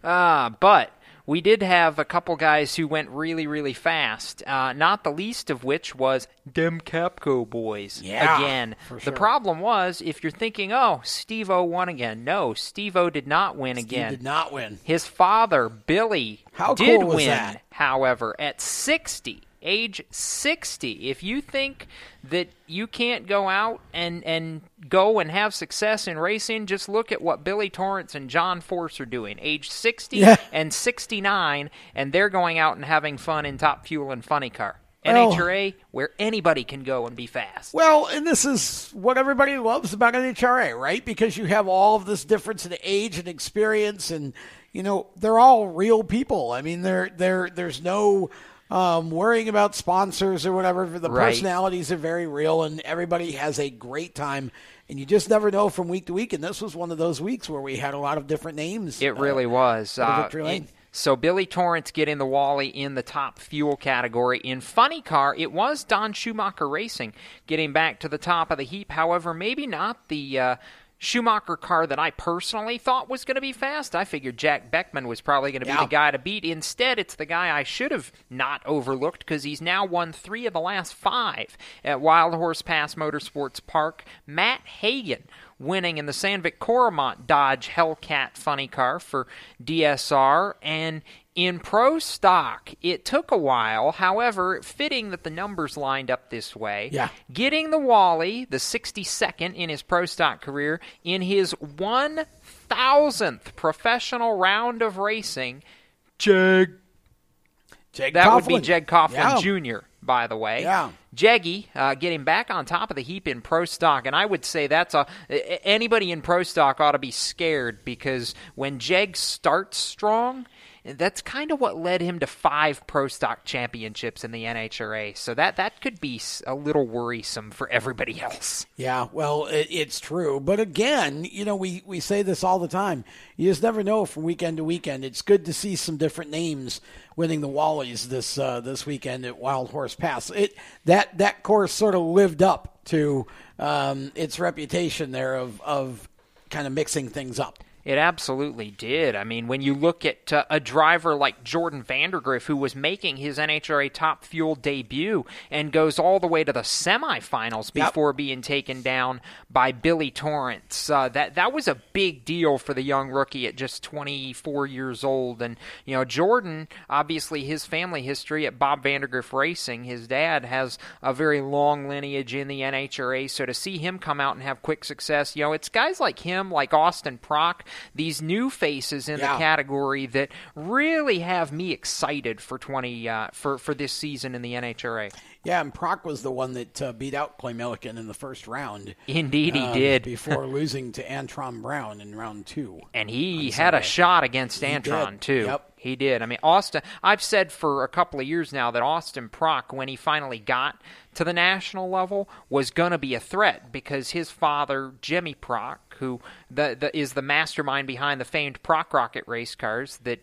uh, but we did have a couple guys who went really, really fast. Uh, not the least of which was Dem Capco boys. Yeah, again, sure. the problem was if you're thinking, oh, Steve O won again. No, Steve O did not win Steve again. Did not win. His father Billy How did cool win. that? However, at 60 age 60 if you think that you can't go out and and go and have success in racing just look at what Billy Torrence and John Force are doing age 60 Yeah. and 69 and they're going out and having fun in Top Fuel and Funny Car Well- NHRA where anybody can go and be fast Well, and this is what everybody loves about NHRA, right? Because you have all of this difference in age and experience, and you know they're all real people. I mean, there there there's no um, worrying about sponsors or whatever. The Right. personalities are very real, and everybody has a great time. And you just never know from week to week. And this was one of those weeks where we had a lot of different names. It really was. Uh, victory lane. it- so Billy Torrence getting the Wally in the top fuel category. In funny car, it was Don Schumacher Racing getting back to the top of the heap. However, maybe not the uh, Schumacher car that I personally thought was going to be fast. I figured Jack Beckman was probably going to be the guy to beat. Instead, it's the guy I should have not overlooked because he's now won three of the last five at Wild Horse Pass Motorsports Park. Matt Hagan winning in the Sandvik Coromant Dodge Hellcat funny car for DSR. And in pro stock, it took a while. However, fitting that the numbers lined up this way. Yeah. Getting the Wally, the 62nd in his pro stock career, in his 1000th professional round of racing, Jeg. Jeg that would be Coughlin. Jeg Coughlin Yeah. Jr., by the way. Yeah. Jeggy uh, getting back on top of the heap in pro stock, and I would say that's a a- anybody in pro stock ought to be scared because when Jeg starts strong, that's kind of what led him to five pro stock championships in the NHRA. So that that could be a little worrisome for everybody else. Yeah, well, it, it's true. But again, you know, we, we say this all the time. You just never know from weekend to weekend. It's good to see some different names winning the Wallies this uh, this weekend at Wild Horse Pass. It that that course sort of lived up to um, its reputation there of of kind of mixing things up. It absolutely did. I mean, when you look at uh, a driver like Jordan Vandergriff, who was making his NHRA Top Fuel debut and goes all the way to the semifinals Yep. before being taken down by Billy Torrence, uh, that that was a big deal for the young rookie at just 24 years old. And you know, Jordan, obviously, his family history at Bob Vandergriff Racing, his dad has a very long lineage in the NHRA. So to see him come out and have quick success, you know, it's guys like him, like Austin Prock, these new faces in Yeah. the category that really have me excited for 20 uh, for for this season in the NHRA. Yeah, and Prock was the one that uh, beat out Clay Millican in the first round. Indeed he um, did. before losing to Antron Brown in round two. And he had a shot against He Antron did. too. Yep. He did. I mean, Austin. I've said for a couple of years now that Austin Prock, when he finally got to the national level, was going to be a threat because his father, Jimmy Prock, who the, the is the mastermind behind the famed Prock Rocket race cars that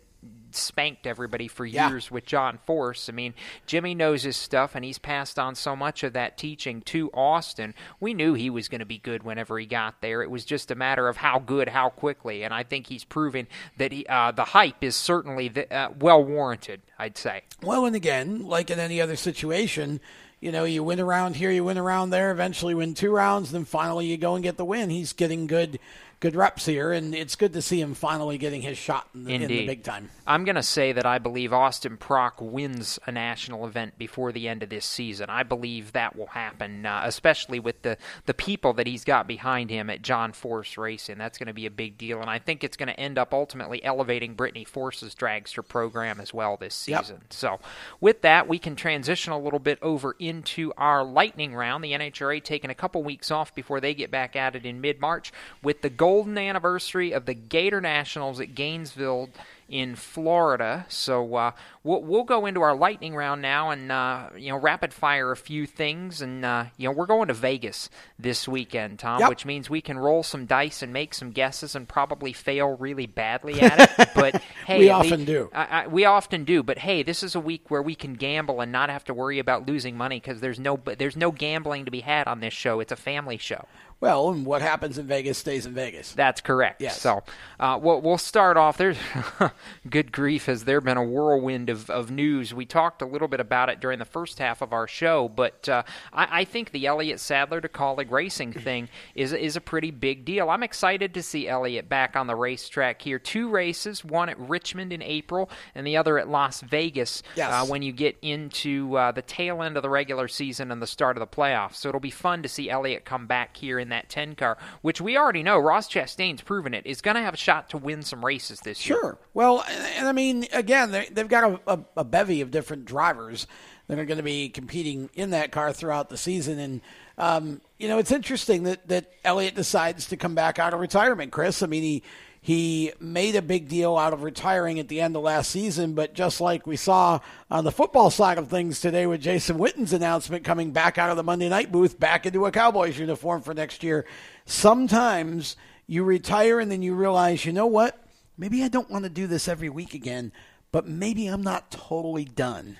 spanked everybody for Yeah. years with John Force. I mean, Jimmy knows his stuff, and he's passed on so much of that teaching to Austin. We knew he was going to be good whenever he got there. It was just a matter of how good, how quickly, and I think he's proven that he, uh, the hype is certainly the, uh, well warranted. I'd say. Well, and again, like in any other situation, you know, you win around here, you win around there, eventually win two rounds, then finally you go and get the win. He's getting good good reps here, and it's good to see him finally getting his shot in the, in the big time. I'm going to say that I believe Austin Prock wins a national event before the end of this season. I believe that will happen, uh, especially with the, the people that he's got behind him at John Force Racing. That's going to be a big deal, and I think it's going to end up ultimately elevating Brittany Force's dragster program as well this Yep. season. So, with that, we can transition a little bit over into our lightning round. The NHRA taking a couple weeks off before they get back at it in mid March with the golden anniversary of the Gator Nationals at Gainesville in Florida. So uh, we'll, we'll go into our lightning round now and uh, you know rapid fire a few things. And uh, you know we're going to Vegas this weekend, Tom, Yep. which means we can roll some dice and make some guesses and probably fail really badly at it. But hey, We often lea- do. I, I, we often do. But hey, this is a week where we can gamble and not have to worry about losing money because there's no there's no gambling to be had on this show. It's a family show. Well, and what happens in Vegas stays in Vegas. That's correct. Yes. So uh, we'll, we'll start off. There's good grief. Has there been a whirlwind of, of news? We talked a little bit about it during the first half of our show, but uh, I, I think the Elliott Sadler to Kaulig Racing thing is is a pretty big deal. I'm excited to see Elliott back on the racetrack here. Two races, one at Richmond in April and the other at Las Vegas Yes. uh, when you get into uh, the tail end of the regular season and the start of the playoffs. So it'll be fun to see Elliott come back here in that 10 car, which we already know Ross Chastain's proven it is going to have a shot to win some races this year. Sure. Well, and, I mean, again, they, they've got a, a, a bevy of different drivers that are going to be competing in that car throughout the season. And, um, you know, it's interesting that, that Elliott decides to come back out of retirement, Chris. I mean, he. He made a big deal out of retiring at the end of last season, but just like we saw on the football side of things today with Jason Witten's announcement coming back out of the Monday night booth back into a Cowboys uniform for next year, sometimes you retire and then you realize, you know what? maybe I don't want to do this every week again, but maybe I'm not totally done.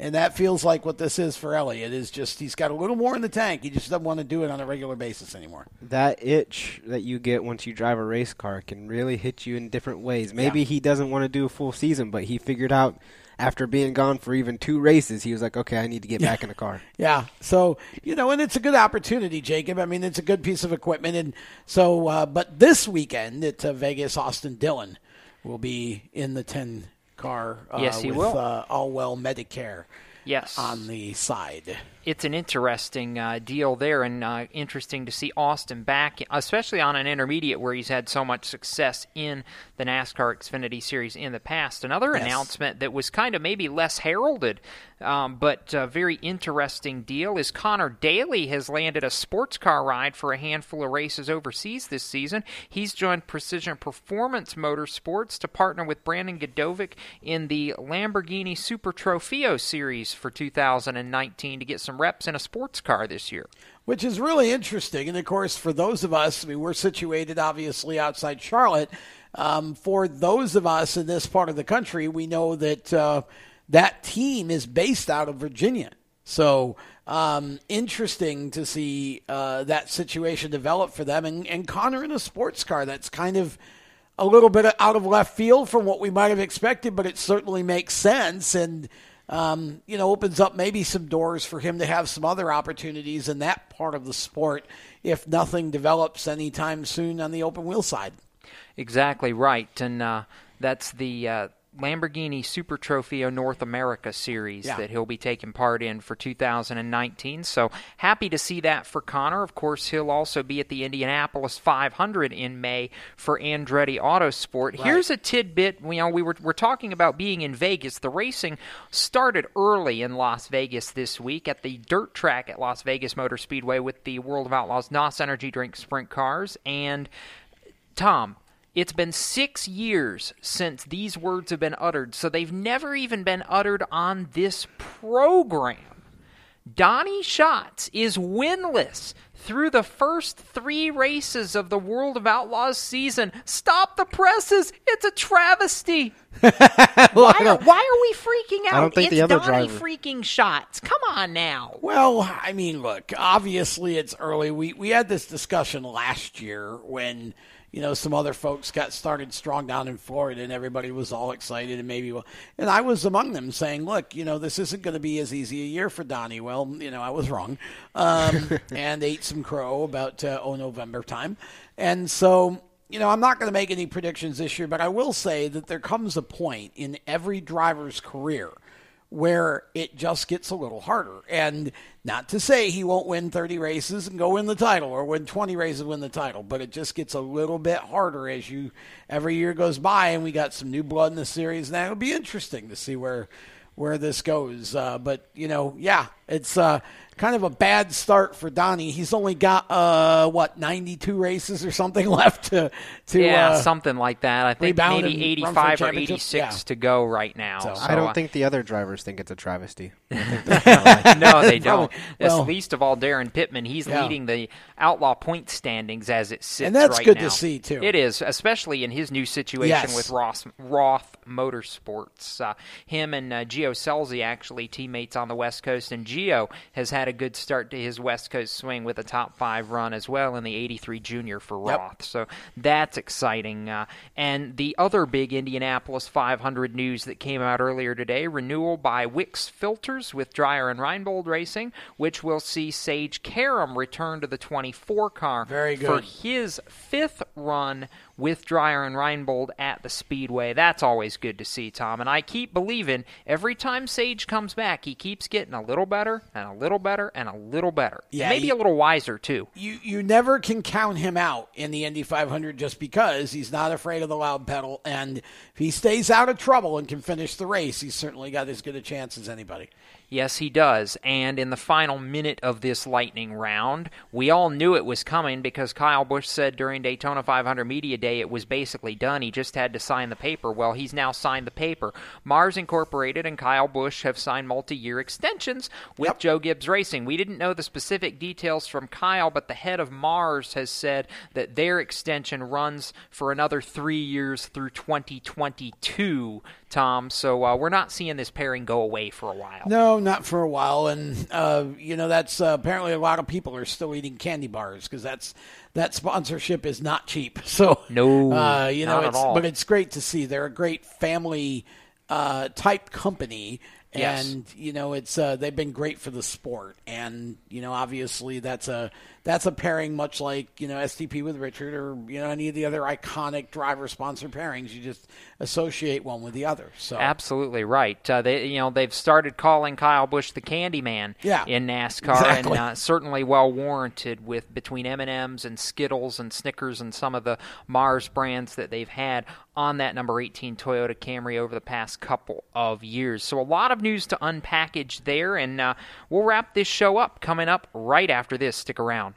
And that feels like what this is for Elliott. Is just he's got a little more in the tank. He just doesn't want to do it on a regular basis anymore. that itch that you get once you drive a race car can really hit you in different ways. Maybe Yeah. he doesn't want to do a full season, but he figured out after being gone for even two races, he was like, okay, I need to get back in the car. Yeah. So, you know, and it's a good opportunity, Jacob. I mean, it's a good piece of equipment. And so, uh, but this weekend at uh, Vegas, Austin Dillon will be in the 10 car uh, Yes, he with will. Uh, Allwell Medicare Yes. on the side. It's an interesting uh, deal there, and uh, interesting to see Austin back, especially on an intermediate where he's had so much success in the NASCAR Xfinity Series in the past. Another Yes. announcement that was kind of maybe less heralded, um, but a very interesting deal is Connor Daly has landed a sports car ride for a handful of races overseas this season. He's joined Precision Performance Motorsports to partner with Brandon Gdovic in the Lamborghini Super Trofeo Series for 2019 to get some reps in a sports car this year. which is really interesting. And of course, for those of us, I mean, we're situated obviously outside Charlotte. Um, for those of us in this part of the country, we know that uh, that team is based out of Virginia. So um, interesting to see uh, that situation develop for them. And, and Connor in a sports car, that's kind of a little bit out of left field from what we might have expected, but it certainly makes sense and. Um, you know, opens up maybe some doors for him to have some other opportunities in that part of the sport if nothing develops anytime soon on the open wheel side. Exactly right, and uh, that's the uh, Lamborghini Super Trofeo North America series Yeah. that he'll be taking part in for 2019. So happy to see that for Connor. Of course, he'll also be at the Indianapolis 500 in May for Andretti Autosport. Here's a tidbit. You know, we were we're talking about being in Vegas. The racing started early in Las Vegas this week at the dirt track at Las Vegas Motor Speedway with the World of Outlaws NOS Energy Drink Sprint cars and Tom, it's been six years since these words have been uttered, so they've never even been uttered on this program. Donny Schatz is winless through the first three races of the World of Outlaws season. Stop the presses! It's a travesty. why, are, why are we freaking out? I don't think it's the other Donnie driver- freaking shots. Come on now. Well, I mean, look, obviously it's early. We we had this discussion last year when you know some other folks got started strong down in Florida, and everybody was all excited, and maybe well, and I was among them saying, look, you know, this isn't going to be as easy a year for Donny. Well, you know, I was wrong, um, and ate some crow about uh, oh November time, and so. You know, I'm not going to make any predictions this year, but I will say that there comes a point in every driver's career where it just gets a little harder. And not to say he won't win 30 races and go win the title or win 20 races and win the title, but it just gets a little bit harder as you every year goes by and we got some new blood in the series. Now it'll be interesting to see where where this goes. Uh, but you know, yeah, it's uh, kind of a bad start for Donny. He's only got uh, what 92 races or something left to to yeah, uh, something like that. I think rebound maybe and run for a 85 or 86 Yeah. to go right now. So- So, I don't uh, think the other drivers think it's a travesty. I think they're kinda like- no, they don't. Probably. Well- least of all Daryn Pittman. He's Yeah. leading the outlaw point standings as it sits And that's right good to see, too. It is, especially in his new situation Yes. with Ross, Roth Motorsports. Uh, him and uh, Gio Scelzi actually teammates on the West Coast, and Gio has had a good start to his West Coast swing with a top five run as well in the 83 Junior for Yep. Roth. So that's exciting. Uh, and the other big Indianapolis 500 news that came out earlier today renewal by Wix Filters with Dreyer and Reinbold Racing, which will see Sage Karam return to the 24 car Very good. for his fifth run with Dreyer and Reinbold at the Speedway. That's always good to see, Tom. And I keep believing every time Sage comes back, he keeps getting a little better and a little better and a little better. Yeah, maybe he- a little wiser, too. you you never can count him out in the Indy 500 just because he's not afraid of the loud pedal, and if he stays out of trouble and can finish the race, he's certainly got as good a chance as anybody. Yes, he does. And in the final minute of this lightning round, we all knew it was coming because Kyle Busch said during Daytona 500 Media Day it was basically done. He just had to sign the paper. Well, he's now signed the paper. Mars Incorporated and Kyle Busch have signed multi year extensions with Joe Gibbs Racing. We didn't know the specific details from Kyle, but the head of Mars has said that their extension runs for another three years through 2022, Tom. So uh, we're not seeing this pairing go away for a while. No, not for a while, and uh, you know that's uh, apparently a lot of people are still eating candy bars because that's that sponsorship is not cheap. So No, uh, you know, it's, but it's great to see they're a great family uh, type company. Yes. And you know it's uh, they've been great for the sport, and you know obviously that's a that's a pairing much like you know STP with Richard or you know any of the other iconic driver sponsor pairings. You just associate one with the other. So Absolutely right. Uh, they, you know, they've started calling Kyle Busch the Candyman Yeah, in NASCAR, exactly. and uh, certainly well warranted with between M and M's and Skittles and Snickers and some of the Mars brands that they've had on that number 18 Toyota Camry over the past couple of years. So a lot of news to unpackage there, and uh, we'll wrap this show up coming up right after this. Stick around.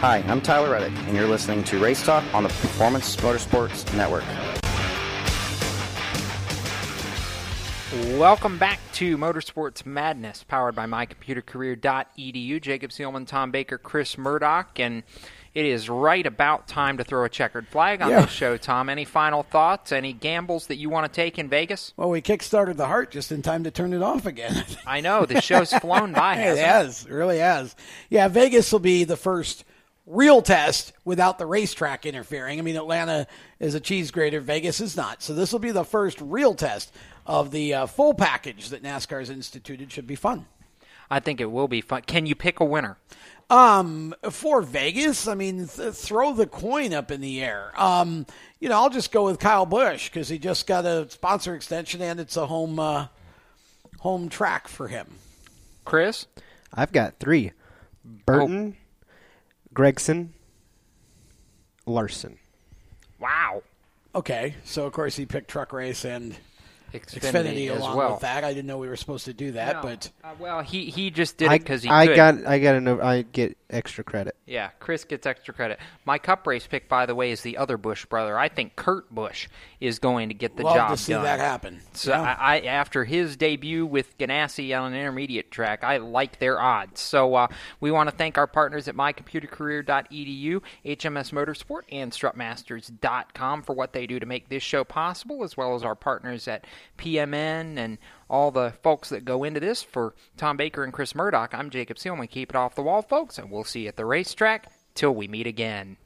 Hi, I'm Tyler Reddick, and you're listening to Race Talk on the Performance Motorsports Network. Welcome back to Motorsports Madness, powered by mycomputercareer.edu. Jacob Seelman, Tom Baker, Chris Murdock, and it is right about time to throw a checkered flag on Yeah. this show, Tom. Any final thoughts? Any gambles that you want to take in Vegas? Well, we kick-started the heart just in time to turn it off again. I know the show's flown by. it hasn't has, it really has. Yeah, Vegas will be the first real test without the racetrack interfering. I mean, Atlanta is a cheese grater, Vegas is not. So this will be the first real test of the uh, full package that NASCAR's instituted. Should be fun. I think it will be fun. Can you pick a winner? Um, for Vegas, I mean, th- throw the coin up in the air. Um, you know, I'll just go with Kyle Busch because he just got a sponsor extension and it's a home uh, home track for him. Chris, I've got three: Burton, Gragson, Larson. Wow. Okay, so of course he picked truck race and Xfinity Xfinity, as along well. with that. I didn't know we were supposed to do that, No. but Uh, well, he he just did I, it because he I could. got I got an, I get extra credit. Yeah, Chris gets extra credit. My cup race pick, by the way, is the other Busch brother. I think Kurt Busch is going to get the Love job to see done. that happen. So Yeah. I, I, after his debut with Ganassi on an intermediate track, I like their odds. So uh, we want to thank our partners at mycomputercareer.edu, HMS Motorsport, and StrutMasters.com for what they do to make this show possible, as well as our partners at PMN and all the folks that go into this. For Tom Baker and Chris Murdock, I'm Jacob Seelman. Keep it off the wall, folks, and we'll see you at the racetrack. Till we meet again.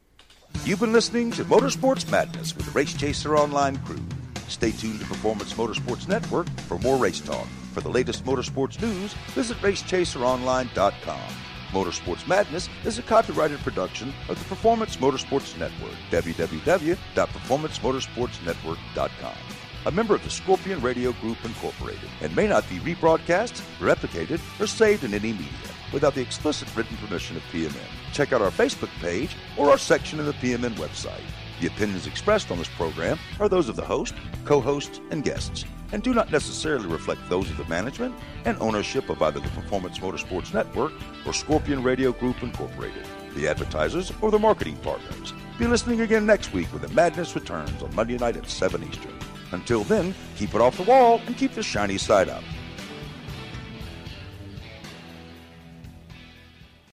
You've been listening to Motorsports Madness with the Race Chaser Online crew. Stay tuned to Performance Motorsports Network for more race talk. For the latest motorsports news, visit racechaseronline.com. Motorsports Madness is a copyrighted production of the Performance Motorsports Network. www.performancemotorsportsnetwork.com. A member of the Scorpion Radio Group Incorporated and may not be rebroadcast, replicated, or saved in any media without the explicit written permission of PMN. Check out our Facebook page or our section of the PMN website. The opinions expressed on this program are those of the host, co hosts, and guests, and do not necessarily reflect those of the management and ownership of either the Performance Motorsports Network or Scorpion Radio Group Incorporated, the advertisers, or the marketing partners. Be listening again next week when the madness returns on Monday night at 7 Eastern. Until then, keep it off the wall and keep the shiny side up.